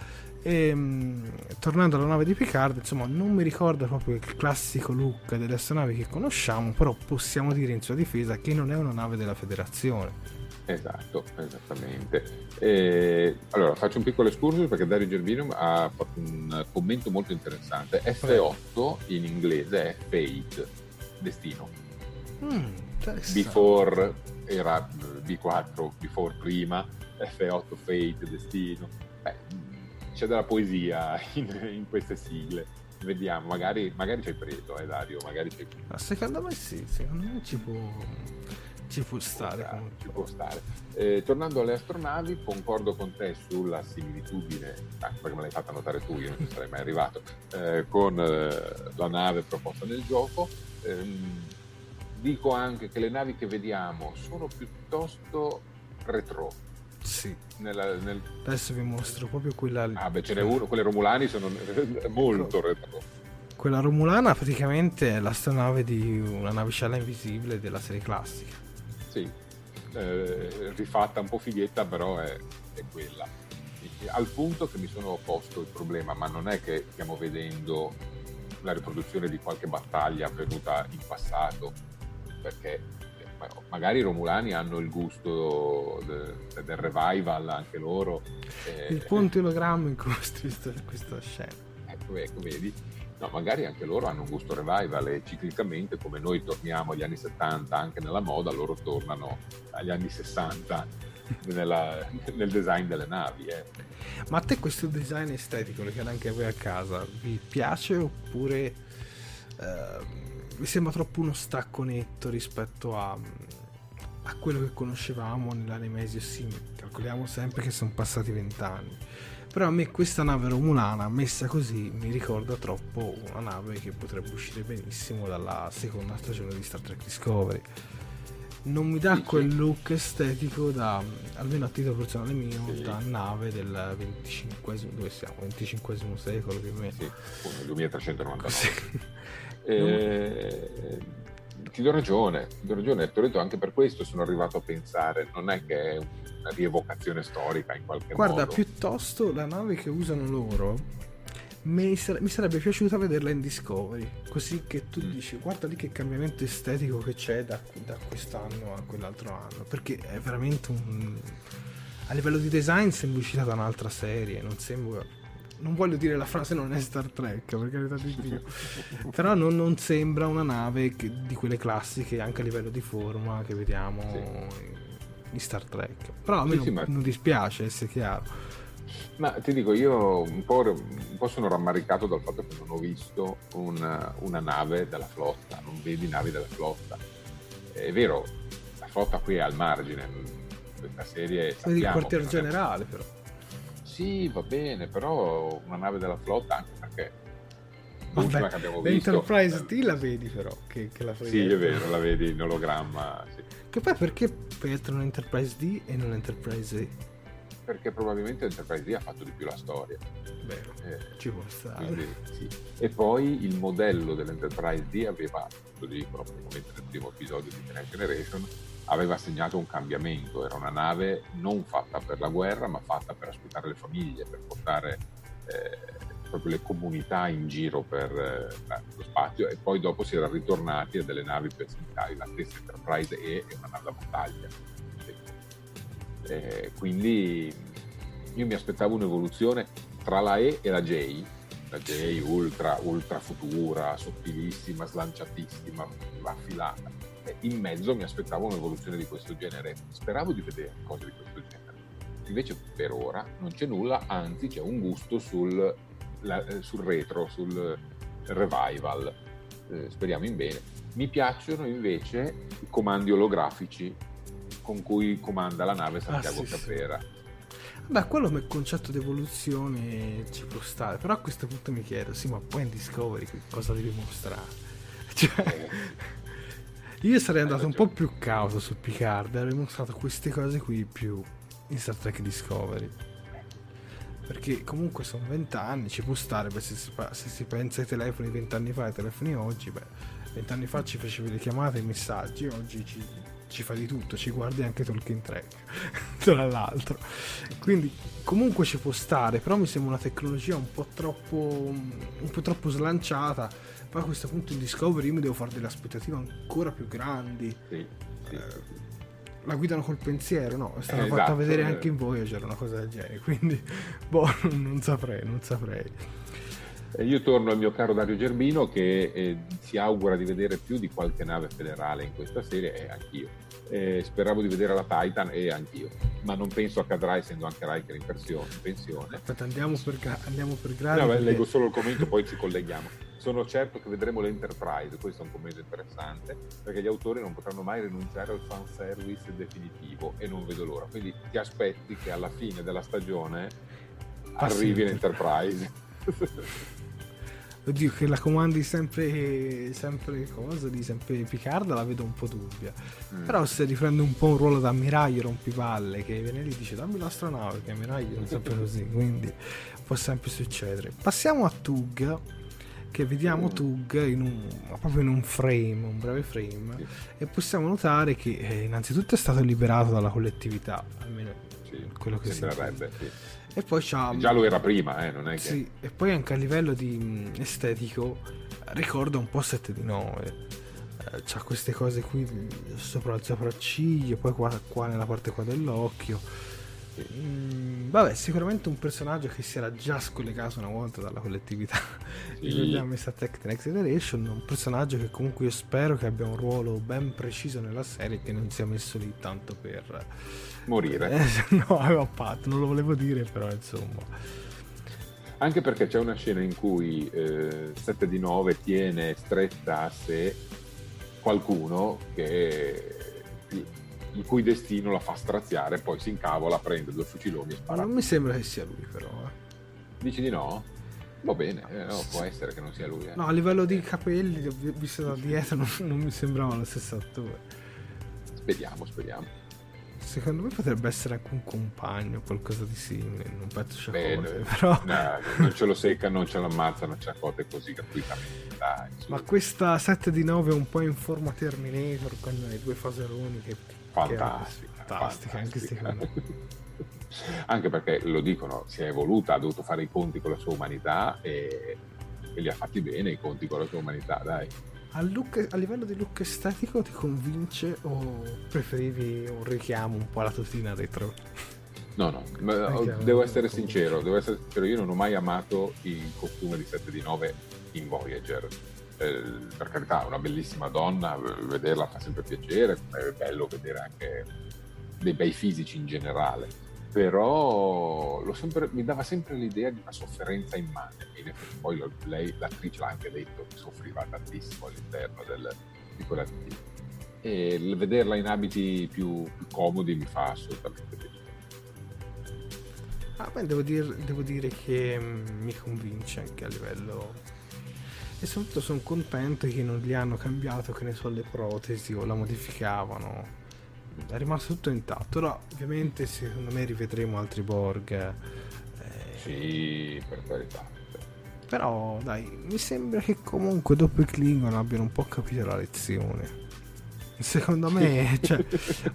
E, ehm, tornando alla nave di Picard, insomma, non mi ricorda proprio il classico look delle astronavi che conosciamo, però possiamo dire in sua difesa che non è una nave della Federazione Esatto, esattamente. E, allora, faccio un piccolo escursus perché Dario Gervino ha fatto un commento molto interessante. F8 in inglese è fate, destino. Mm, before era B4, before prima, F8 fate, destino. Beh, c'è della poesia in, in queste sigle vediamo, magari, magari ci hai preso, eh Dario, magari ci hai preso. secondo me sì, secondo me ci può, ci può stare. Ci può stare. Eh, tornando alle astronavi, concordo con te sulla similitudine, ah, perché me l'hai fatta notare tu, io non ci sarei mai arrivato, eh, con eh, la nave proposta nel gioco. Ehm, dico anche che le navi che vediamo sono piuttosto retro. Sì. Nella, nel... Adesso vi mostro proprio quella. Ah, beh, ce n'è uno, quelle romulani sono molto ecco. retro. Quella romulana praticamente è l'astronave di una navicella invisibile della serie classica sì, eh, rifatta un po' fighetta, però è, è quella. E, al punto che mi sono posto il problema, ma non è che stiamo vedendo la riproduzione di qualche battaglia avvenuta in passato, perché magari i Romulani hanno il gusto de, del revival anche loro. Eh, il ponte ologramma in cui questa, questa scena. Ecco, ecco, vedi No, magari anche loro hanno un gusto revival e ciclicamente, come noi torniamo agli anni 70 anche nella moda, loro tornano agli anni 60 nella, nel design delle navi. Eh. Ma a te questo design estetico, lo chiede anche voi a casa, vi piace oppure eh, vi sembra troppo uno stacco netto rispetto a, a quello che conoscevamo nell'anime Sim? Calcoliamo sempre che sono passati vent'anni però a me questa nave romulana messa così mi ricorda troppo una nave che potrebbe uscire benissimo dalla seconda stagione di Star Trek Discovery non mi dà quel look estetico da almeno a titolo personale mio sì. da nave del 25 dove siamo 25 secolo più o meno sì, 2399 sì. Eh, ti do ragione ti do ragione ti ho detto anche per questo sono arrivato a pensare non è che è un una rievocazione storica in qualche Guarda, modo. Guarda, piuttosto la nave che usano loro mi, sarebbe piaciuta vederla in Discovery, così che tu mm. dici guarda lì che cambiamento estetico che c'è da, da quest'anno a quell'altro anno, perché è veramente un... A livello di design sembra uscita da un'altra serie, non sembra non voglio dire la frase non è Star Trek, per carità di Dio, però non, non sembra una nave che, di quelle classiche anche a livello di forma che vediamo sì di Star Trek. Però a me sì, non, sì, ma... non dispiace, sia chiaro. Ma ti dico, io un po', un po', sono rammaricato dal fatto che non ho visto una, una nave della flotta, non vedi navi della flotta. È vero, la flotta qui è al margine, questa serie... Vedi il quartier generale però. Sì, va bene, però una nave della flotta anche perché l'ultima che abbiamo visto... L'Enterprise D la vedi però, che, che la Sì, è vero, la vedi in ologramma, sì. Che poi perché mettono l'Enterprise D e non l'Enterprise E? perché probabilmente Enterprise D ha fatto di più la storia. Vero, eh, ci può stare. Quindi, sì. E poi il modello dell'Enterprise D aveva, lo dicono praticamente nel primo episodio di The Next Generation, aveva segnato un cambiamento, era una nave non fatta per la guerra, ma fatta per ospitare le famiglie, per portare eh, proprio le comunità in giro per eh, lo spazio e poi dopo si era ritornati a delle navi più occidentali, la stessa Enterprise E è una nave da battaglia. Eh, quindi io mi aspettavo un'evoluzione. Tra la E e la J, la J ultra, ultra futura, sottilissima, slanciatissima, affilata. E in mezzo mi aspettavo un'evoluzione di questo genere, speravo di vedere cose di questo genere. Invece per ora non c'è nulla, anzi c'è un gusto sul, la, eh, sul retro, sul revival. Eh, speriamo in bene. Mi piacciono invece i comandi olografici con cui comanda la nave Santiago ah, sì, Caprera. Sì. Beh, quello come concetto di evoluzione ci può stare, però a questo punto mi chiedo, sì, ma poi in Discovery cosa devi mostrare? Cioè, eh. Io sarei andato un po' più cauto su Picard, avrei mostrato queste cose qui più in Star Trek Discovery. Perché comunque sono vent'anni, ci può stare, beh, se, si, se si pensa ai telefoni vent'anni fa e ai telefoni oggi, beh, vent'anni fa ci facevi le chiamate e i messaggi, oggi ci ci fa di tutto, ci guardi anche Tolkien Track, tra l'altro. Quindi comunque ci può stare, però mi sembra una tecnologia un po' troppo, un po' troppo slanciata. Poi a questo punto in Discovery io mi devo fare delle aspettative ancora più grandi. Sì, sì. Eh, la guidano col pensiero, no? È stata eh, fatta esatto, vedere eh. anche in Voyager una cosa del genere, quindi boh, non saprei, non saprei. Io torno al mio caro Dario Gerbino che eh, si augura di vedere più di qualche nave federale in questa serie e anch'io. Eh, speravo di vedere la Titan e anch'io, ma non penso accadrà essendo anche Riker in, pensione. Pensione. Aspetta, andiamo per, andiamo per gradi. No, perché... leggo solo il commento, poi ci colleghiamo. Sono certo che vedremo l'Enterprise, questo è un commento interessante, perché gli autori non potranno mai rinunciare al fanservice definitivo e non vedo l'ora. Quindi ti aspetti che alla fine della stagione ah, arrivi l'Enterprise. Oddio, che la comandi sempre, sempre cosa di sempre Picard la vedo un po' dubbia. Mm. Però se riprende un po' un ruolo da ammiraglio rompipalle che viene lì e dice dammi l'astronaute, che ammiraglio non sempre così, quindi può sempre succedere. Passiamo a Tug che vediamo mm. Tug in un, proprio in un frame, un breve frame, sì. e possiamo notare che eh, innanzitutto è stato liberato dalla collettività, almeno sì, quello che si sì. E poi c'ha... Già lo era prima, eh, non è che... Sì, e poi anche a livello di mm, estetico ricorda un po' 7 di 9. Eh, c'ha queste cose qui sopra il sopracciglio, poi qua, qua nella parte qua dell'occhio. Mm, vabbè, sicuramente un personaggio che si era già scollegato una volta dalla collettività. Sì. Ricordiamo Star Trek The Next Generation, un personaggio che comunque io spero che abbia un ruolo ben preciso nella serie e che non sia messo lì tanto per morire. Eh, no, avevo fatto, non lo volevo dire, però insomma. Anche perché c'è una scena in cui eh, 7 di 9 tiene stretta a sé qualcuno che, il cui destino la fa straziare, poi si incavola, prende due fuciloni e spara. non mi sembra che sia lui, però. Eh. Dici di no? Va bene, eh, no, può essere che non sia lui. Eh. No, a livello di capelli, visto da dietro, non, non mi sembrava lo stesso attore. Speriamo, speriamo. Secondo me potrebbe essere anche un compagno, qualcosa di simile, non penso Ciacote, però... No, non ce lo seccano, non ce l'ammazzano Ciacote così gratuitamente, dai. Ma questa 7 di 9 è un po' in forma Terminator con i due faseroni che... Fantastica. Che fantastica, anche secondo me. anche perché, lo dicono, si è evoluta, ha dovuto fare i conti con la sua umanità e, e li ha fatti bene i conti con la sua umanità, dai. A, look, a, livello di look estetico ti convince o preferivi un richiamo un po' alla tutina retro? No, no, devo essere sincero, devo essere sincero, io non ho mai amato il costume di 7 di 9 in Voyager. Eh, per carità, una bellissima donna, vederla fa sempre piacere, è bello vedere anche dei bei fisici in generale. però sempre, mi dava sempre l'idea di una sofferenza immane. E poi lei, l'attrice l'ha anche detto che soffriva tantissimo all'interno del, di quella e il vederla in abiti più, più comodi mi fa assolutamente piacere. Ah, beh, devo, dir, devo dire che mm, mi convince anche a livello e soprattutto sono contento che non li hanno cambiato che ne so le protesi o la modificavano. È rimasto tutto intatto. Però ovviamente secondo me rivedremo altri Borg eh, sì per carità. Però dai mi sembra che comunque dopo i Klingon abbiano un po' capito la lezione. Secondo me cioè,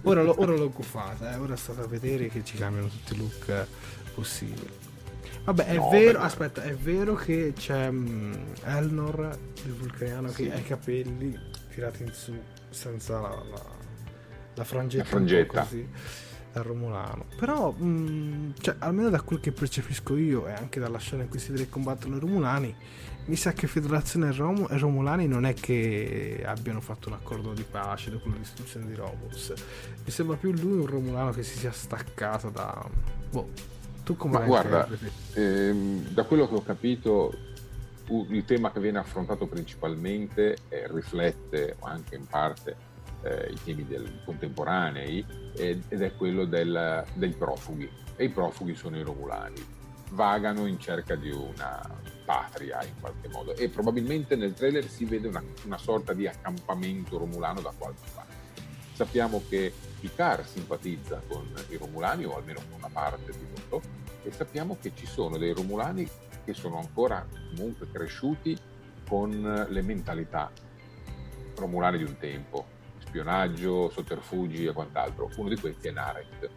ora, lo, ora l'ho guffata eh, ora è stato a vedere che ci cambiano tutti i look possibili Vabbè, è no, vero, beh, aspetta, è vero che c'è um, Elnor, il vulcaniano, sì. che ha i capelli tirati in su senza la, la, la frangetta, la frangetta. così, da Romulano. Però, mm, cioè, almeno da quel che percepisco io e anche dalla scena in cui si vede che combattono i Romulani, mi sa che Federazione e, Rom- e Romulani non è che abbiano fatto un accordo di pace dopo la distruzione di Robos. Mi sembra più lui un Romulano che si sia staccato da... Boh, tu come Ma guarda, ehm, da quello che ho capito, il tema che viene affrontato principalmente eh, riflette anche in parte eh, i temi del, contemporanei ed, ed è quello del, dei profughi. E i profughi sono i romulani, vagano in cerca di una patria in qualche modo e probabilmente nel trailer si vede una, una sorta di accampamento romulano da qualche parte. Sappiamo che Picard simpatizza con i Romulani, o almeno con una parte di loro, e sappiamo che ci sono dei Romulani che sono ancora comunque cresciuti con le mentalità romulane di un tempo, spionaggio, sotterfugi e quant'altro. Uno di questi è Narek.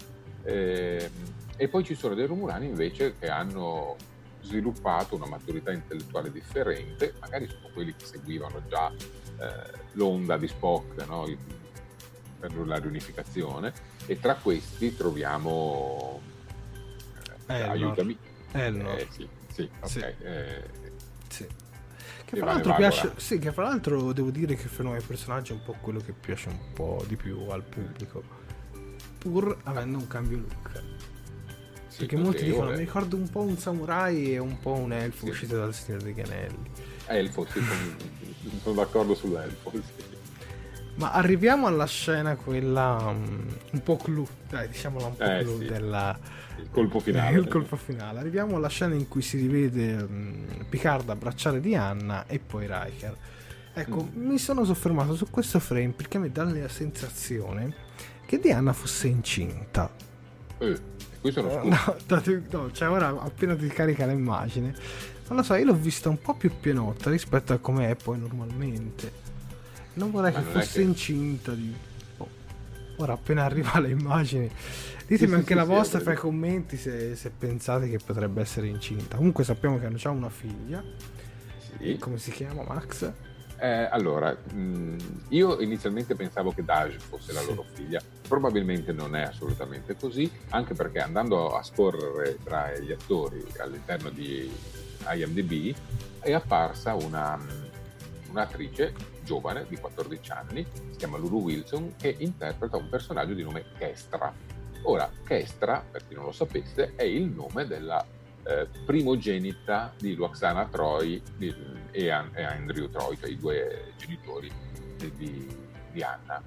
Eh, e poi ci sono dei Romulani invece che hanno sviluppato una maturità intellettuale differente, magari sono quelli che seguivano già eh, l'onda di Spock, no? Per la riunificazione e tra questi troviamo eh, aiutami Elnor. Eh, sì, sì. Sì. Eh, sì. Che fra, l'altro piace, sì, che fra l'altro devo dire che il nuovo personaggio è un po' quello che piace un po' di più al pubblico, pur avendo un cambio look. Sì, Perché molti dicono: Mi ricordo un po' un samurai e un po' un elfo uscito dal Signore degli Anelli. Elfo, sì, sono, sono d'accordo sull'elfo. Sì. Ma arriviamo alla scena quella um, un po' clou, dai, diciamola un po' eh, clou sì. della... Il colpo finale. il colpo finale. Arriviamo alla scena in cui si rivede um, Picard abbracciare Diana e poi Riker. Ecco, mm. mi sono soffermato su questo frame perché mi dà la sensazione che Diana fosse incinta. Eh, qui sono scuro. No, no, cioè ora appena ti carica l'immagine. Non lo so, io l'ho vista un po' più pienotta rispetto a come è poi normalmente. Non vorrei che fosse che... incinta di... Oh. Ora appena arriva le immagini ditemi sì, anche sì, la sì, vostra fra i commenti se, se, pensate che potrebbe essere incinta. Comunque sappiamo che hanno già una figlia. Come si chiama Max? Eh, allora, mh, io inizialmente pensavo che Daj fosse la loro figlia, probabilmente non è assolutamente così, anche perché andando a scorrere tra gli attori all'interno di IMDb è apparsa una, un'attrice giovane di 14 anni, si chiama Lulu Wilson, che interpreta un personaggio di nome Kestra. Ora, Kestra, per chi non lo sapesse, è il nome della eh, primogenita di Luxana Troy di, e, e, Andrew Troy, cioè i due genitori di, di, Anna.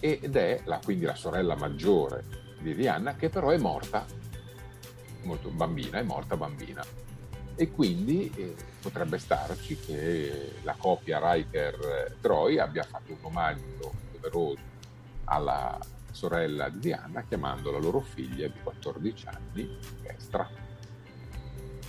Ed è la, quindi la sorella maggiore di Diana, che però è morta molto bambina, è morta bambina e quindi eh, potrebbe starci che la coppia Riker-Troy abbia fatto un omaggio doveroso alla sorella di Diana chiamando la loro figlia di 14 anni Kestra.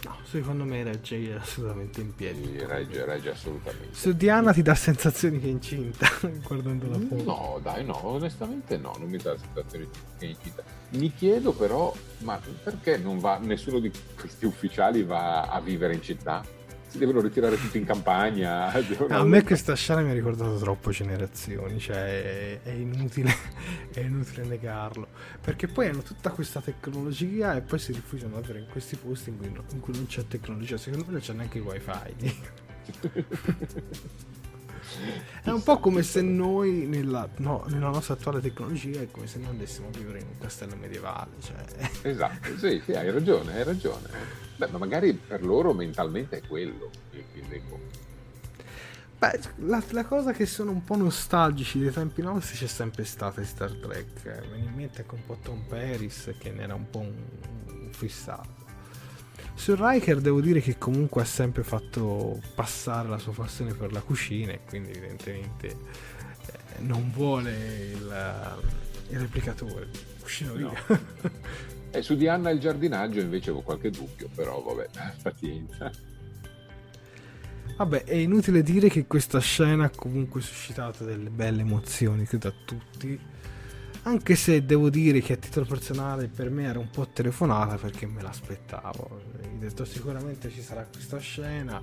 No, secondo me regge assolutamente in piedi. Sì, regge, regge assolutamente. Su Diana ti dà sensazioni che è incinta guardando la foto. No, dai, no, onestamente no, non mi dà sensazioni che è incinta. Mi chiedo però, ma perché non va, nessuno di questi ufficiali va a vivere in città? Si devono ritirare tutti in campagna. Devono... A me questa scena mi ha ricordato troppo generazioni, cioè è, inutile, è inutile negarlo. Perché poi hanno tutta questa tecnologia e poi si rifugiano davvero in questi posti in cui, in cui non c'è tecnologia. Secondo me non c'è neanche il wifi. È un po' come se noi, nella, no, nella, nostra attuale tecnologia, è come se noi andessimo a vivere in un castello medievale. Cioè. Esatto, sì, sì, hai ragione, hai ragione. Beh, ma magari per loro mentalmente è quello il, il Beh, la, la, cosa che sono un po' nostalgici dei tempi nostri c'è sempre stata in Star Trek. Mi viene in mente anche un po' Tom Paris che ne era un po' un, un fissato. Su Riker devo dire che comunque ha sempre fatto passare la sua passione per la cucina e quindi evidentemente eh, non vuole il, il replicatore. Cucino no. e su Diana il giardinaggio invece avevo qualche dubbio, però vabbè, pazienza. Vabbè, è inutile dire che questa scena ha comunque suscitato delle belle emozioni, credo a tutti. Anche se devo dire che a titolo personale per me era un po' telefonata perché me l'aspettavo. Ho detto sicuramente ci sarà questa scena,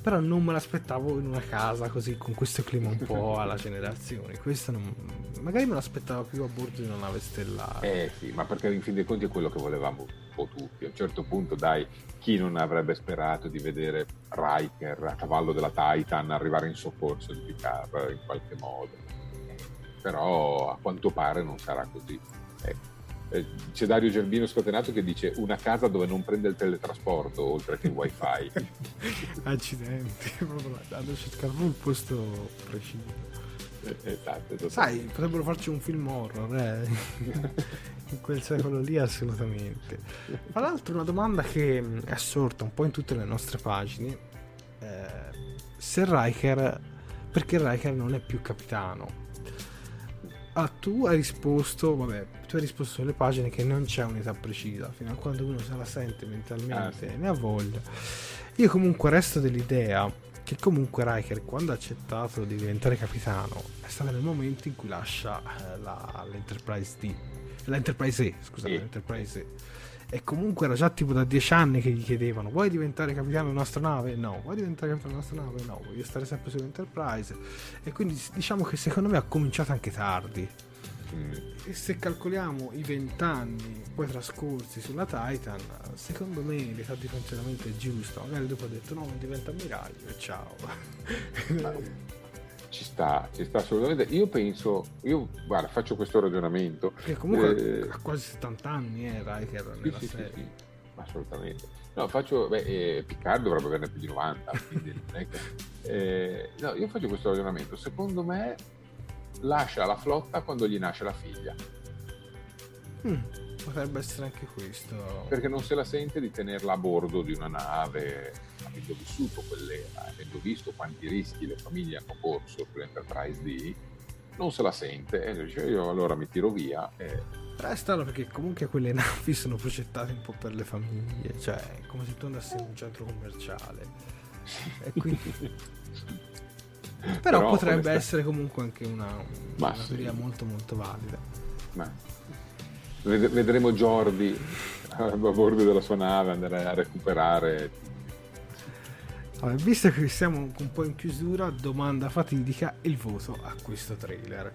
però non me l'aspettavo in una casa così con questo clima un po' alla generazione. Questo non... magari me l'aspettavo più a bordo di una nave stellare. Eh sì, ma perché in fin dei conti è quello che volevamo un po' tutti. A un certo punto, dai, chi non avrebbe sperato di vedere Riker a cavallo della Titan arrivare in soccorso di Picard in qualche modo? Però a quanto pare non sarà così. Ecco eh, c'è Dario Gerbino scatenato che dice una casa dove non prende il teletrasporto oltre che il wifi accidenti hanno cercato il posto preciso eh, esatto, esatto, sai potrebbero farci un film horror eh? in quel secolo lì assolutamente. Tra l'altro una domanda che è sorta un po' in tutte le nostre pagine eh, se Riker perché Riker non è più capitano Ah, tu hai risposto, vabbè, tu hai risposto sulle pagine che non c'è un'età precisa, fino a quando uno se la sente mentalmente ah, sì. ne ha voglia. Io comunque resto dell'idea che comunque Riker quando ha accettato di diventare capitano è stato nel momento in cui lascia eh, la, l'Enterprise D, l'Enterprise E, scusate, sì. l'Enterprise E e comunque era già tipo da dieci anni che gli chiedevano vuoi diventare capitano della nostra nave? No, vuoi diventare capitano della nostra nave? No, voglio stare sempre sull'Enterprise e quindi diciamo che secondo me ha cominciato anche tardi mm. e se calcoliamo i vent'anni poi trascorsi sulla Titan secondo me l'età di funzionamento è giusta magari dopo ha detto no diventa ammiraglio e ciao ci sta, ci sta assolutamente. Io penso, io guarda, faccio questo ragionamento. Che comunque eh, ha quasi 70 anni, eh, Riker sì, sì, sì, sì, assolutamente. No, faccio, beh, eh, Picard dovrebbe averne più di 90, quindi, eh, no, io faccio questo ragionamento. Secondo me lascia la flotta quando gli nasce la figlia. Mm, potrebbe essere anche questo. Perché non se la sente di tenerla a bordo di una nave avendo vissuto quell'era, avendo visto quanti rischi le famiglie hanno corso sull'Enterprise D, non se la sente e dice io allora mi tiro via. E... Però è strano perché comunque quelle navi sono progettate un po' per le famiglie, cioè come se tu andassi in un centro commerciale. E quindi... Però, Però, potrebbe questa... essere comunque anche una, una sì. teoria molto molto valida. Ma... Vedremo Jordi a bordo della sua nave andare a recuperare allora, visto che siamo un po' in chiusura, domanda fatidica, il voto a questo trailer.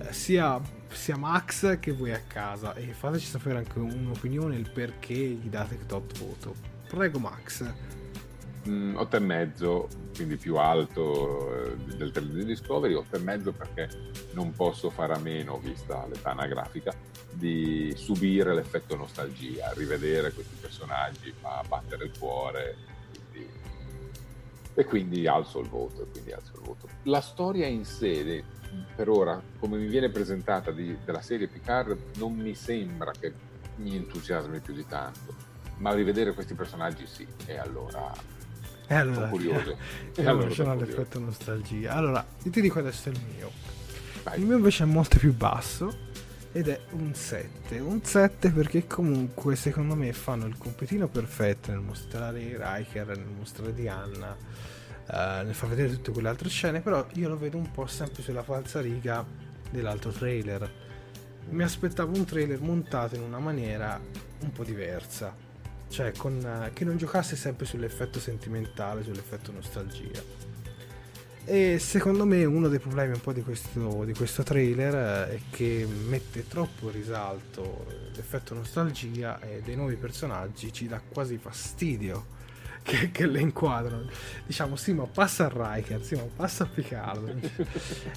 Eh, sia, sia, Max che voi a casa e fateci sapere anche un'opinione, il perché gli date tot voto. Prego Max. Mm, 8 e mezzo, quindi più alto eh, del trailer di Discovery, 8 e mezzo perché non posso fare a meno, vista l'età anagrafica, di subire l'effetto nostalgia, rivedere questi personaggi fa battere il cuore e quindi alzo il voto. Alzo il voto. La storia in sé, per ora, come mi viene presentata di, della serie Picard, non mi sembra che mi entusiasmi più di tanto, ma rivedere questi personaggi sì, e allora e allora, sono curioso. E, e allora, c'è l'effetto nostalgia. Allora, io ti dico adesso il mio. Vai. Il mio invece è molto più basso ed è un 7. Un 7 perché comunque secondo me fanno il compitino perfetto nel mostrare Riker, nel mostrare Diana, eh, nel far vedere tutte quelle altre scene, però io lo vedo un po' sempre sulla falsa riga dell'altro trailer. Mi aspettavo un trailer montato in una maniera un po' diversa, cioè con, uh, che non giocasse sempre sull'effetto sentimentale, sull'effetto nostalgia. E secondo me uno dei problemi un po' di questo, di questo trailer eh, è che mette troppo in risalto l'effetto nostalgia e dei nuovi personaggi ci dà quasi fastidio che, che, le inquadrano. Diciamo, sì, ma passa a Riker, sì, ma passa a Piccardo.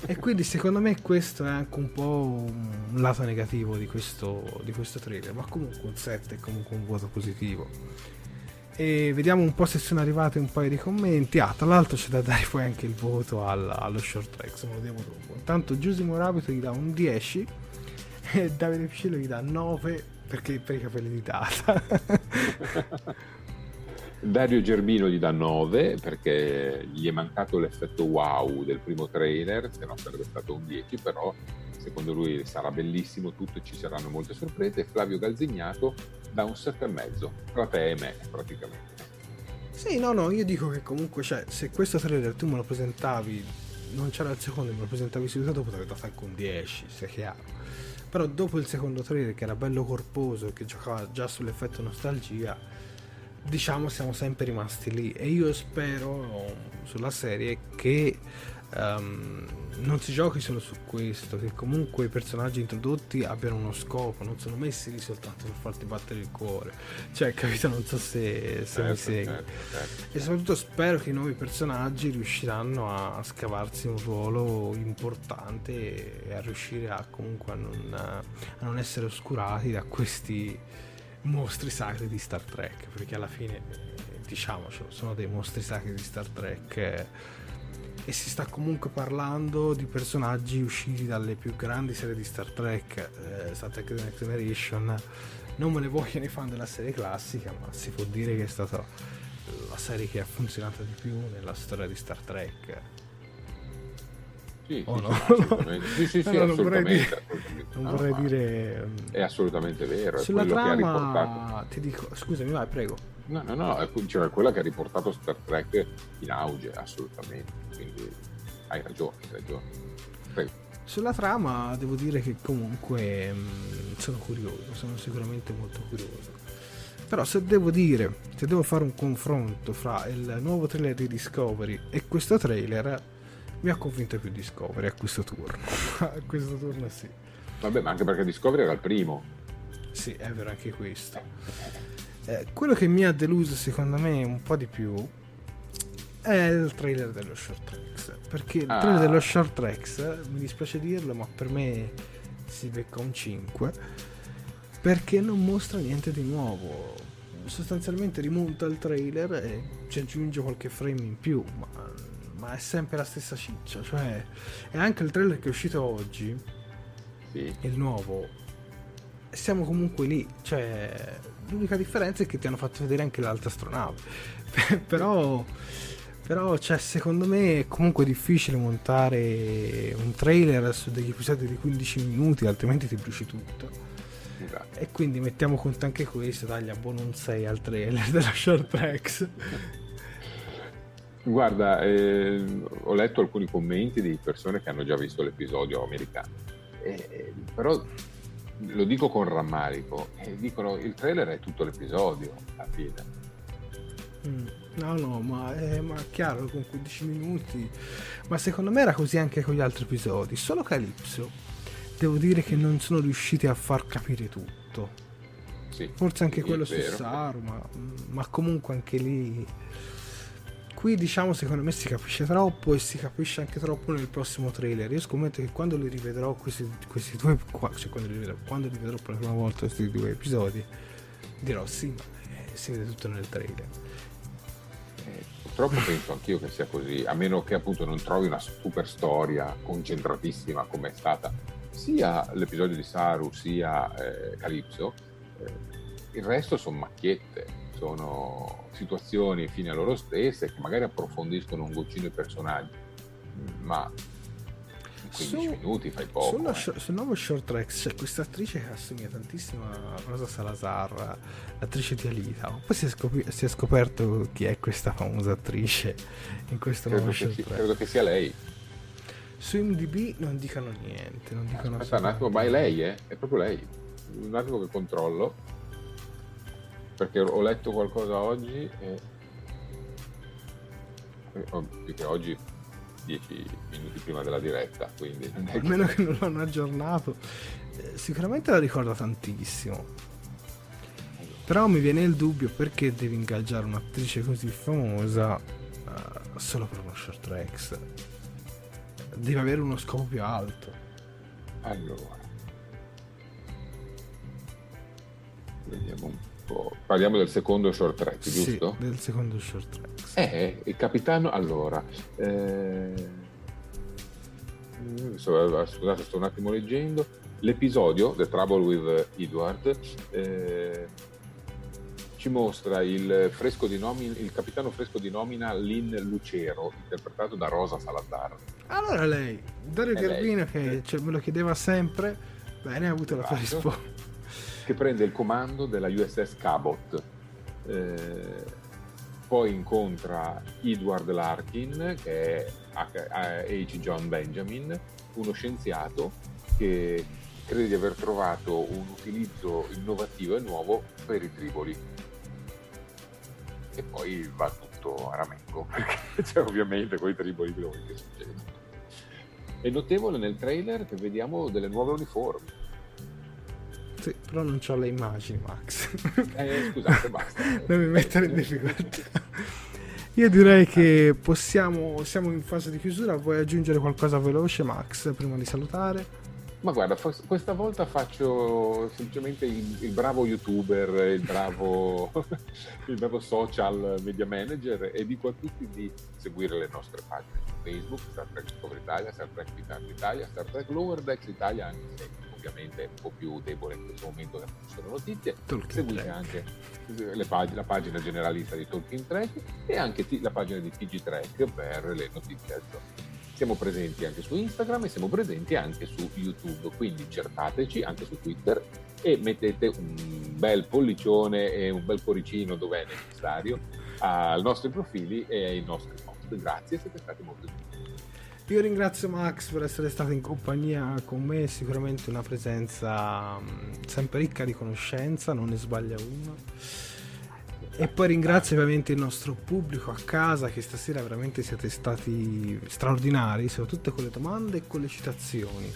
e quindi secondo me questo è anche un po' un lato negativo di questo, di questo trailer, ma comunque un 7 è comunque un voto positivo. E vediamo un po' se sono arrivati un paio di commenti. Ah, tra l'altro c'è da dare poi anche il voto al, allo short track, se me lo diamo dopo. Intanto Giusimo Rabito gli dà un 10 e Davide Piccillo gli dà 9 perché per i capelli di data. Dario Germino gli dà 9 perché gli è mancato l'effetto wow del primo trailer, se no sarebbe stato un 10, però secondo lui sarà bellissimo tutto e ci saranno molte sorprese. Flavio Galzignato dà un 7,5 tra te e me praticamente. Sì, no, no, io dico che comunque, cioè, se questo trailer tu me lo presentavi, non c'era il secondo, me lo presentavi subito dopo, potevi dato anche un 10, sia chiaro. Però dopo il secondo trailer, che era bello corposo, che giocava già sull'effetto nostalgia, diciamo siamo sempre rimasti lì. E io spero sulla serie che um, non si giochi solo su questo, che comunque i personaggi introdotti abbiano uno scopo, non sono messi lì soltanto per farti battere il cuore. Cioè, capito? Non so se, se certo, mi segui. Certo, certo. E soprattutto spero che i nuovi personaggi riusciranno a scavarsi un ruolo importante e a riuscire a comunque a non, a non essere oscurati da questi mostri sacri di Star Trek, perché alla fine, diciamocelo, sono dei mostri sacri di Star Trek e si sta comunque parlando di personaggi usciti dalle più grandi serie di Star Trek, eh, Star Trek The Next Generation. Non me ne vogliono i fan della serie classica, ma si può dire che è stata la serie che ha funzionato di più nella storia di Star Trek. Sì, oh, no? sì, sì, sì, no, non vorrei dire, non no, vorrei dire è assolutamente vero. Sulla trama, ti dico, scusami, vai, prego. No, no, no, è, cioè, quella che ha riportato Star Trek in auge, assolutamente. Quindi hai ragione, hai ragione. Prego. Sulla trama devo dire che comunque mh, mm, sono curioso, sono sicuramente molto curioso. Però se devo dire, se devo fare un confronto fra il nuovo trailer di Discovery e questo trailer, mi ha convinto più Discovery a questo turno. a questo turno sì. Vabbè, ma anche perché Discovery era il primo. Sì, è vero anche questo. Eh, quello che mi ha deluso secondo me un po' di più è il trailer dello Short Tracks. Perché il ah. trailer dello Short Tracks, mi dispiace dirlo, ma per me si becca un 5. Perché non mostra niente di nuovo. Sostanzialmente rimonta il trailer e ci aggiunge qualche frame in più, ma, ma è sempre la stessa ciccia. Cioè, è anche il trailer che è uscito oggi, sì. il nuovo, siamo comunque lì. Cioè, l'unica differenza è che ti hanno fatto vedere anche l'altra astronave. però, però cioè, secondo me è comunque difficile montare un trailer su degli episodi di 15 minuti, altrimenti ti bruci tutto. Esatto. E quindi mettiamo conto anche questo, dagli abbono un 6 al trailer della Short Tracks. Guarda, eh, ho letto alcuni commenti di persone che hanno già visto l'episodio americano, eh, però lo dico con rammarico, e dicono il trailer è tutto l'episodio alla fine. Mm, no, no, ma è ma chiaro con 15 minuti. Ma secondo me era così anche con gli altri episodi. Solo Calypso, devo dire che non sono riusciti a far capire tutto. Sì, Forse anche quello su Saru, ma, ma comunque anche lì qui diciamo secondo me si capisce troppo e si capisce anche troppo nel prossimo trailer. Io scommetto che quando li rivedrò questi, questi due cioè quando li, rivedrò, quando li vedrò per la prima volta questi due episodi dirò sì ma eh, si vede tutto nel trailer. Eh, purtroppo penso anch'io che sia così a meno che appunto non trovi una super storia concentratissima come è stata sia l'episodio di Saru sia eh, Calypso eh, il resto sono macchiette sono situazioni fine a loro stesse che magari approfondiscono un goccino i personaggi, ma in 15 su, minuti fai poco. Sullo, eh. Sul nuovo short track c'è questa attrice che assomiglia tantissimo a Rosa Salazar, l'attrice di Alita. Poi si è, scop- si è, scoperto chi è questa famosa attrice in questo credo nuovo short track. Credo che sia lei. Su MDB non dicono niente. Non dicono Aspetta un attimo, ma è lei, eh? È proprio lei. Un attimo che controllo perché ho letto qualcosa oggi e perché oggi 10 minuti prima della diretta quindi almeno che... che non l'hanno aggiornato eh, sicuramente la ricorda tantissimo Però mi viene il dubbio perché devi ingaggiare un'attrice così famosa uh, solo per uno short tracks. Deve avere uno scopo più alto. Allora. Vediamo un po'. Parliamo del secondo short track, giusto? Sì, del secondo short track. Sì. Eh, il capitano, allora... Eh... Scusate, sto un attimo leggendo. L'episodio, The Trouble with Edward, eh, ci mostra il, fresco di nomina, il capitano fresco di nomina Lin Lucero, interpretato da Rosa Salazar. Allora lei, Dario Garbino che cioè, me lo chiedeva sempre, bene, ha avuto la sua esatto. risposta. Che prende il comando della USS Cabot. Eh, poi incontra Edward Larkin, che è H. John Benjamin, uno scienziato che crede di aver trovato un utilizzo innovativo e nuovo per i triboli e poi va tutto a ramengo, perché c'è ovviamente con i triboli quello che succede. È notevole nel trailer che vediamo delle nuove uniformi. Sì, però non ho le immagini, Max. Eh, scusate, basta. non mi mettere in difficoltà. Io direi che possiamo, siamo in fase di chiusura, vuoi aggiungere qualcosa veloce Max prima di salutare? Ma guarda, questa volta faccio semplicemente il, il bravo youtuber, il bravo, il bravo, social media manager e dico a tutti di seguire le nostre pagine su Facebook, Star Trek Discovery Italia, Star Trek Picard Italia, Star Trek Lower Decks Italia, anche se ovviamente è un po' più debole in questo momento che non sono notizie. Tolkien Seguite Trek. anche pag- la pagina generalista di Tolkien Trek e anche t- la pagina di TG Trek per le notizie aggiornate siamo presenti anche su Instagram e siamo presenti anche su YouTube, quindi cercateci anche su Twitter e mettete un bel pollicione e un bel cuoricino dove è necessario ai nostri profili e ai nostri post. Grazie, siete stati molto gentili. Io ringrazio Max per essere stato in compagnia con me, sicuramente una presenza sempre ricca di conoscenza, non ne sbaglia uno e poi ringrazio ovviamente il nostro pubblico a casa che stasera veramente siete stati straordinari, soprattutto con le domande e con le citazioni.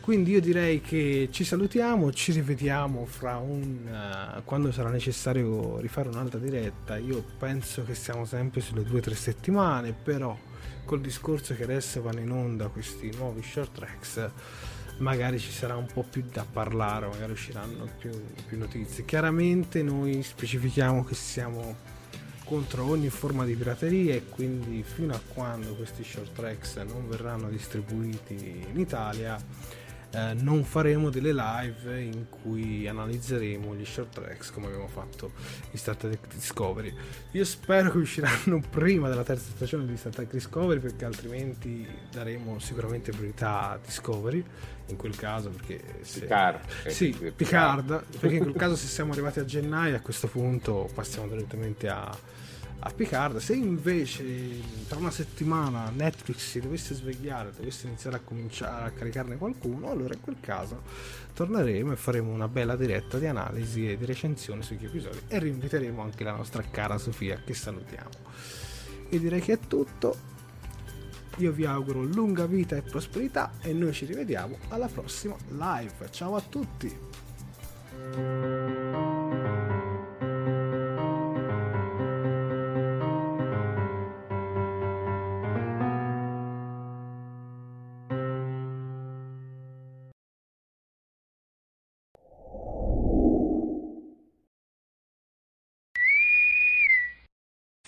Quindi io direi che ci salutiamo, ci rivediamo fra un uh, quando sarà necessario rifare un'altra diretta. Io penso che siamo sempre sulle 2-3 settimane, però col discorso che adesso vanno in onda questi nuovi short tracks magari ci sarà un po' più da parlare, magari usciranno più, più notizie. Chiaramente noi specifichiamo che siamo contro ogni forma di pirateria e quindi fino a quando questi short tracks non verranno distribuiti in Italia eh, non faremo delle live in cui analizzeremo gli short tracks come abbiamo fatto in Star Trek Discovery. Io spero che usciranno prima della terza stagione di Star Trek Discovery perché altrimenti daremo sicuramente priorità a Discovery in quel caso perché se... Picard, eh, sì, Picard, Picard perché in quel caso se siamo arrivati a gennaio a questo punto passiamo direttamente a a Picard. Se invece tra una settimana Netflix si dovesse svegliare, dovesse iniziare a cominciare a caricarne qualcuno, allora in quel caso torneremo e faremo una bella diretta di analisi e di recensione sugli episodi e rinviteremo anche la nostra cara Sofia che salutiamo. Io direi che è tutto. Io vi auguro lunga vita e prosperità e noi ci rivediamo alla prossima live. Ciao a tutti!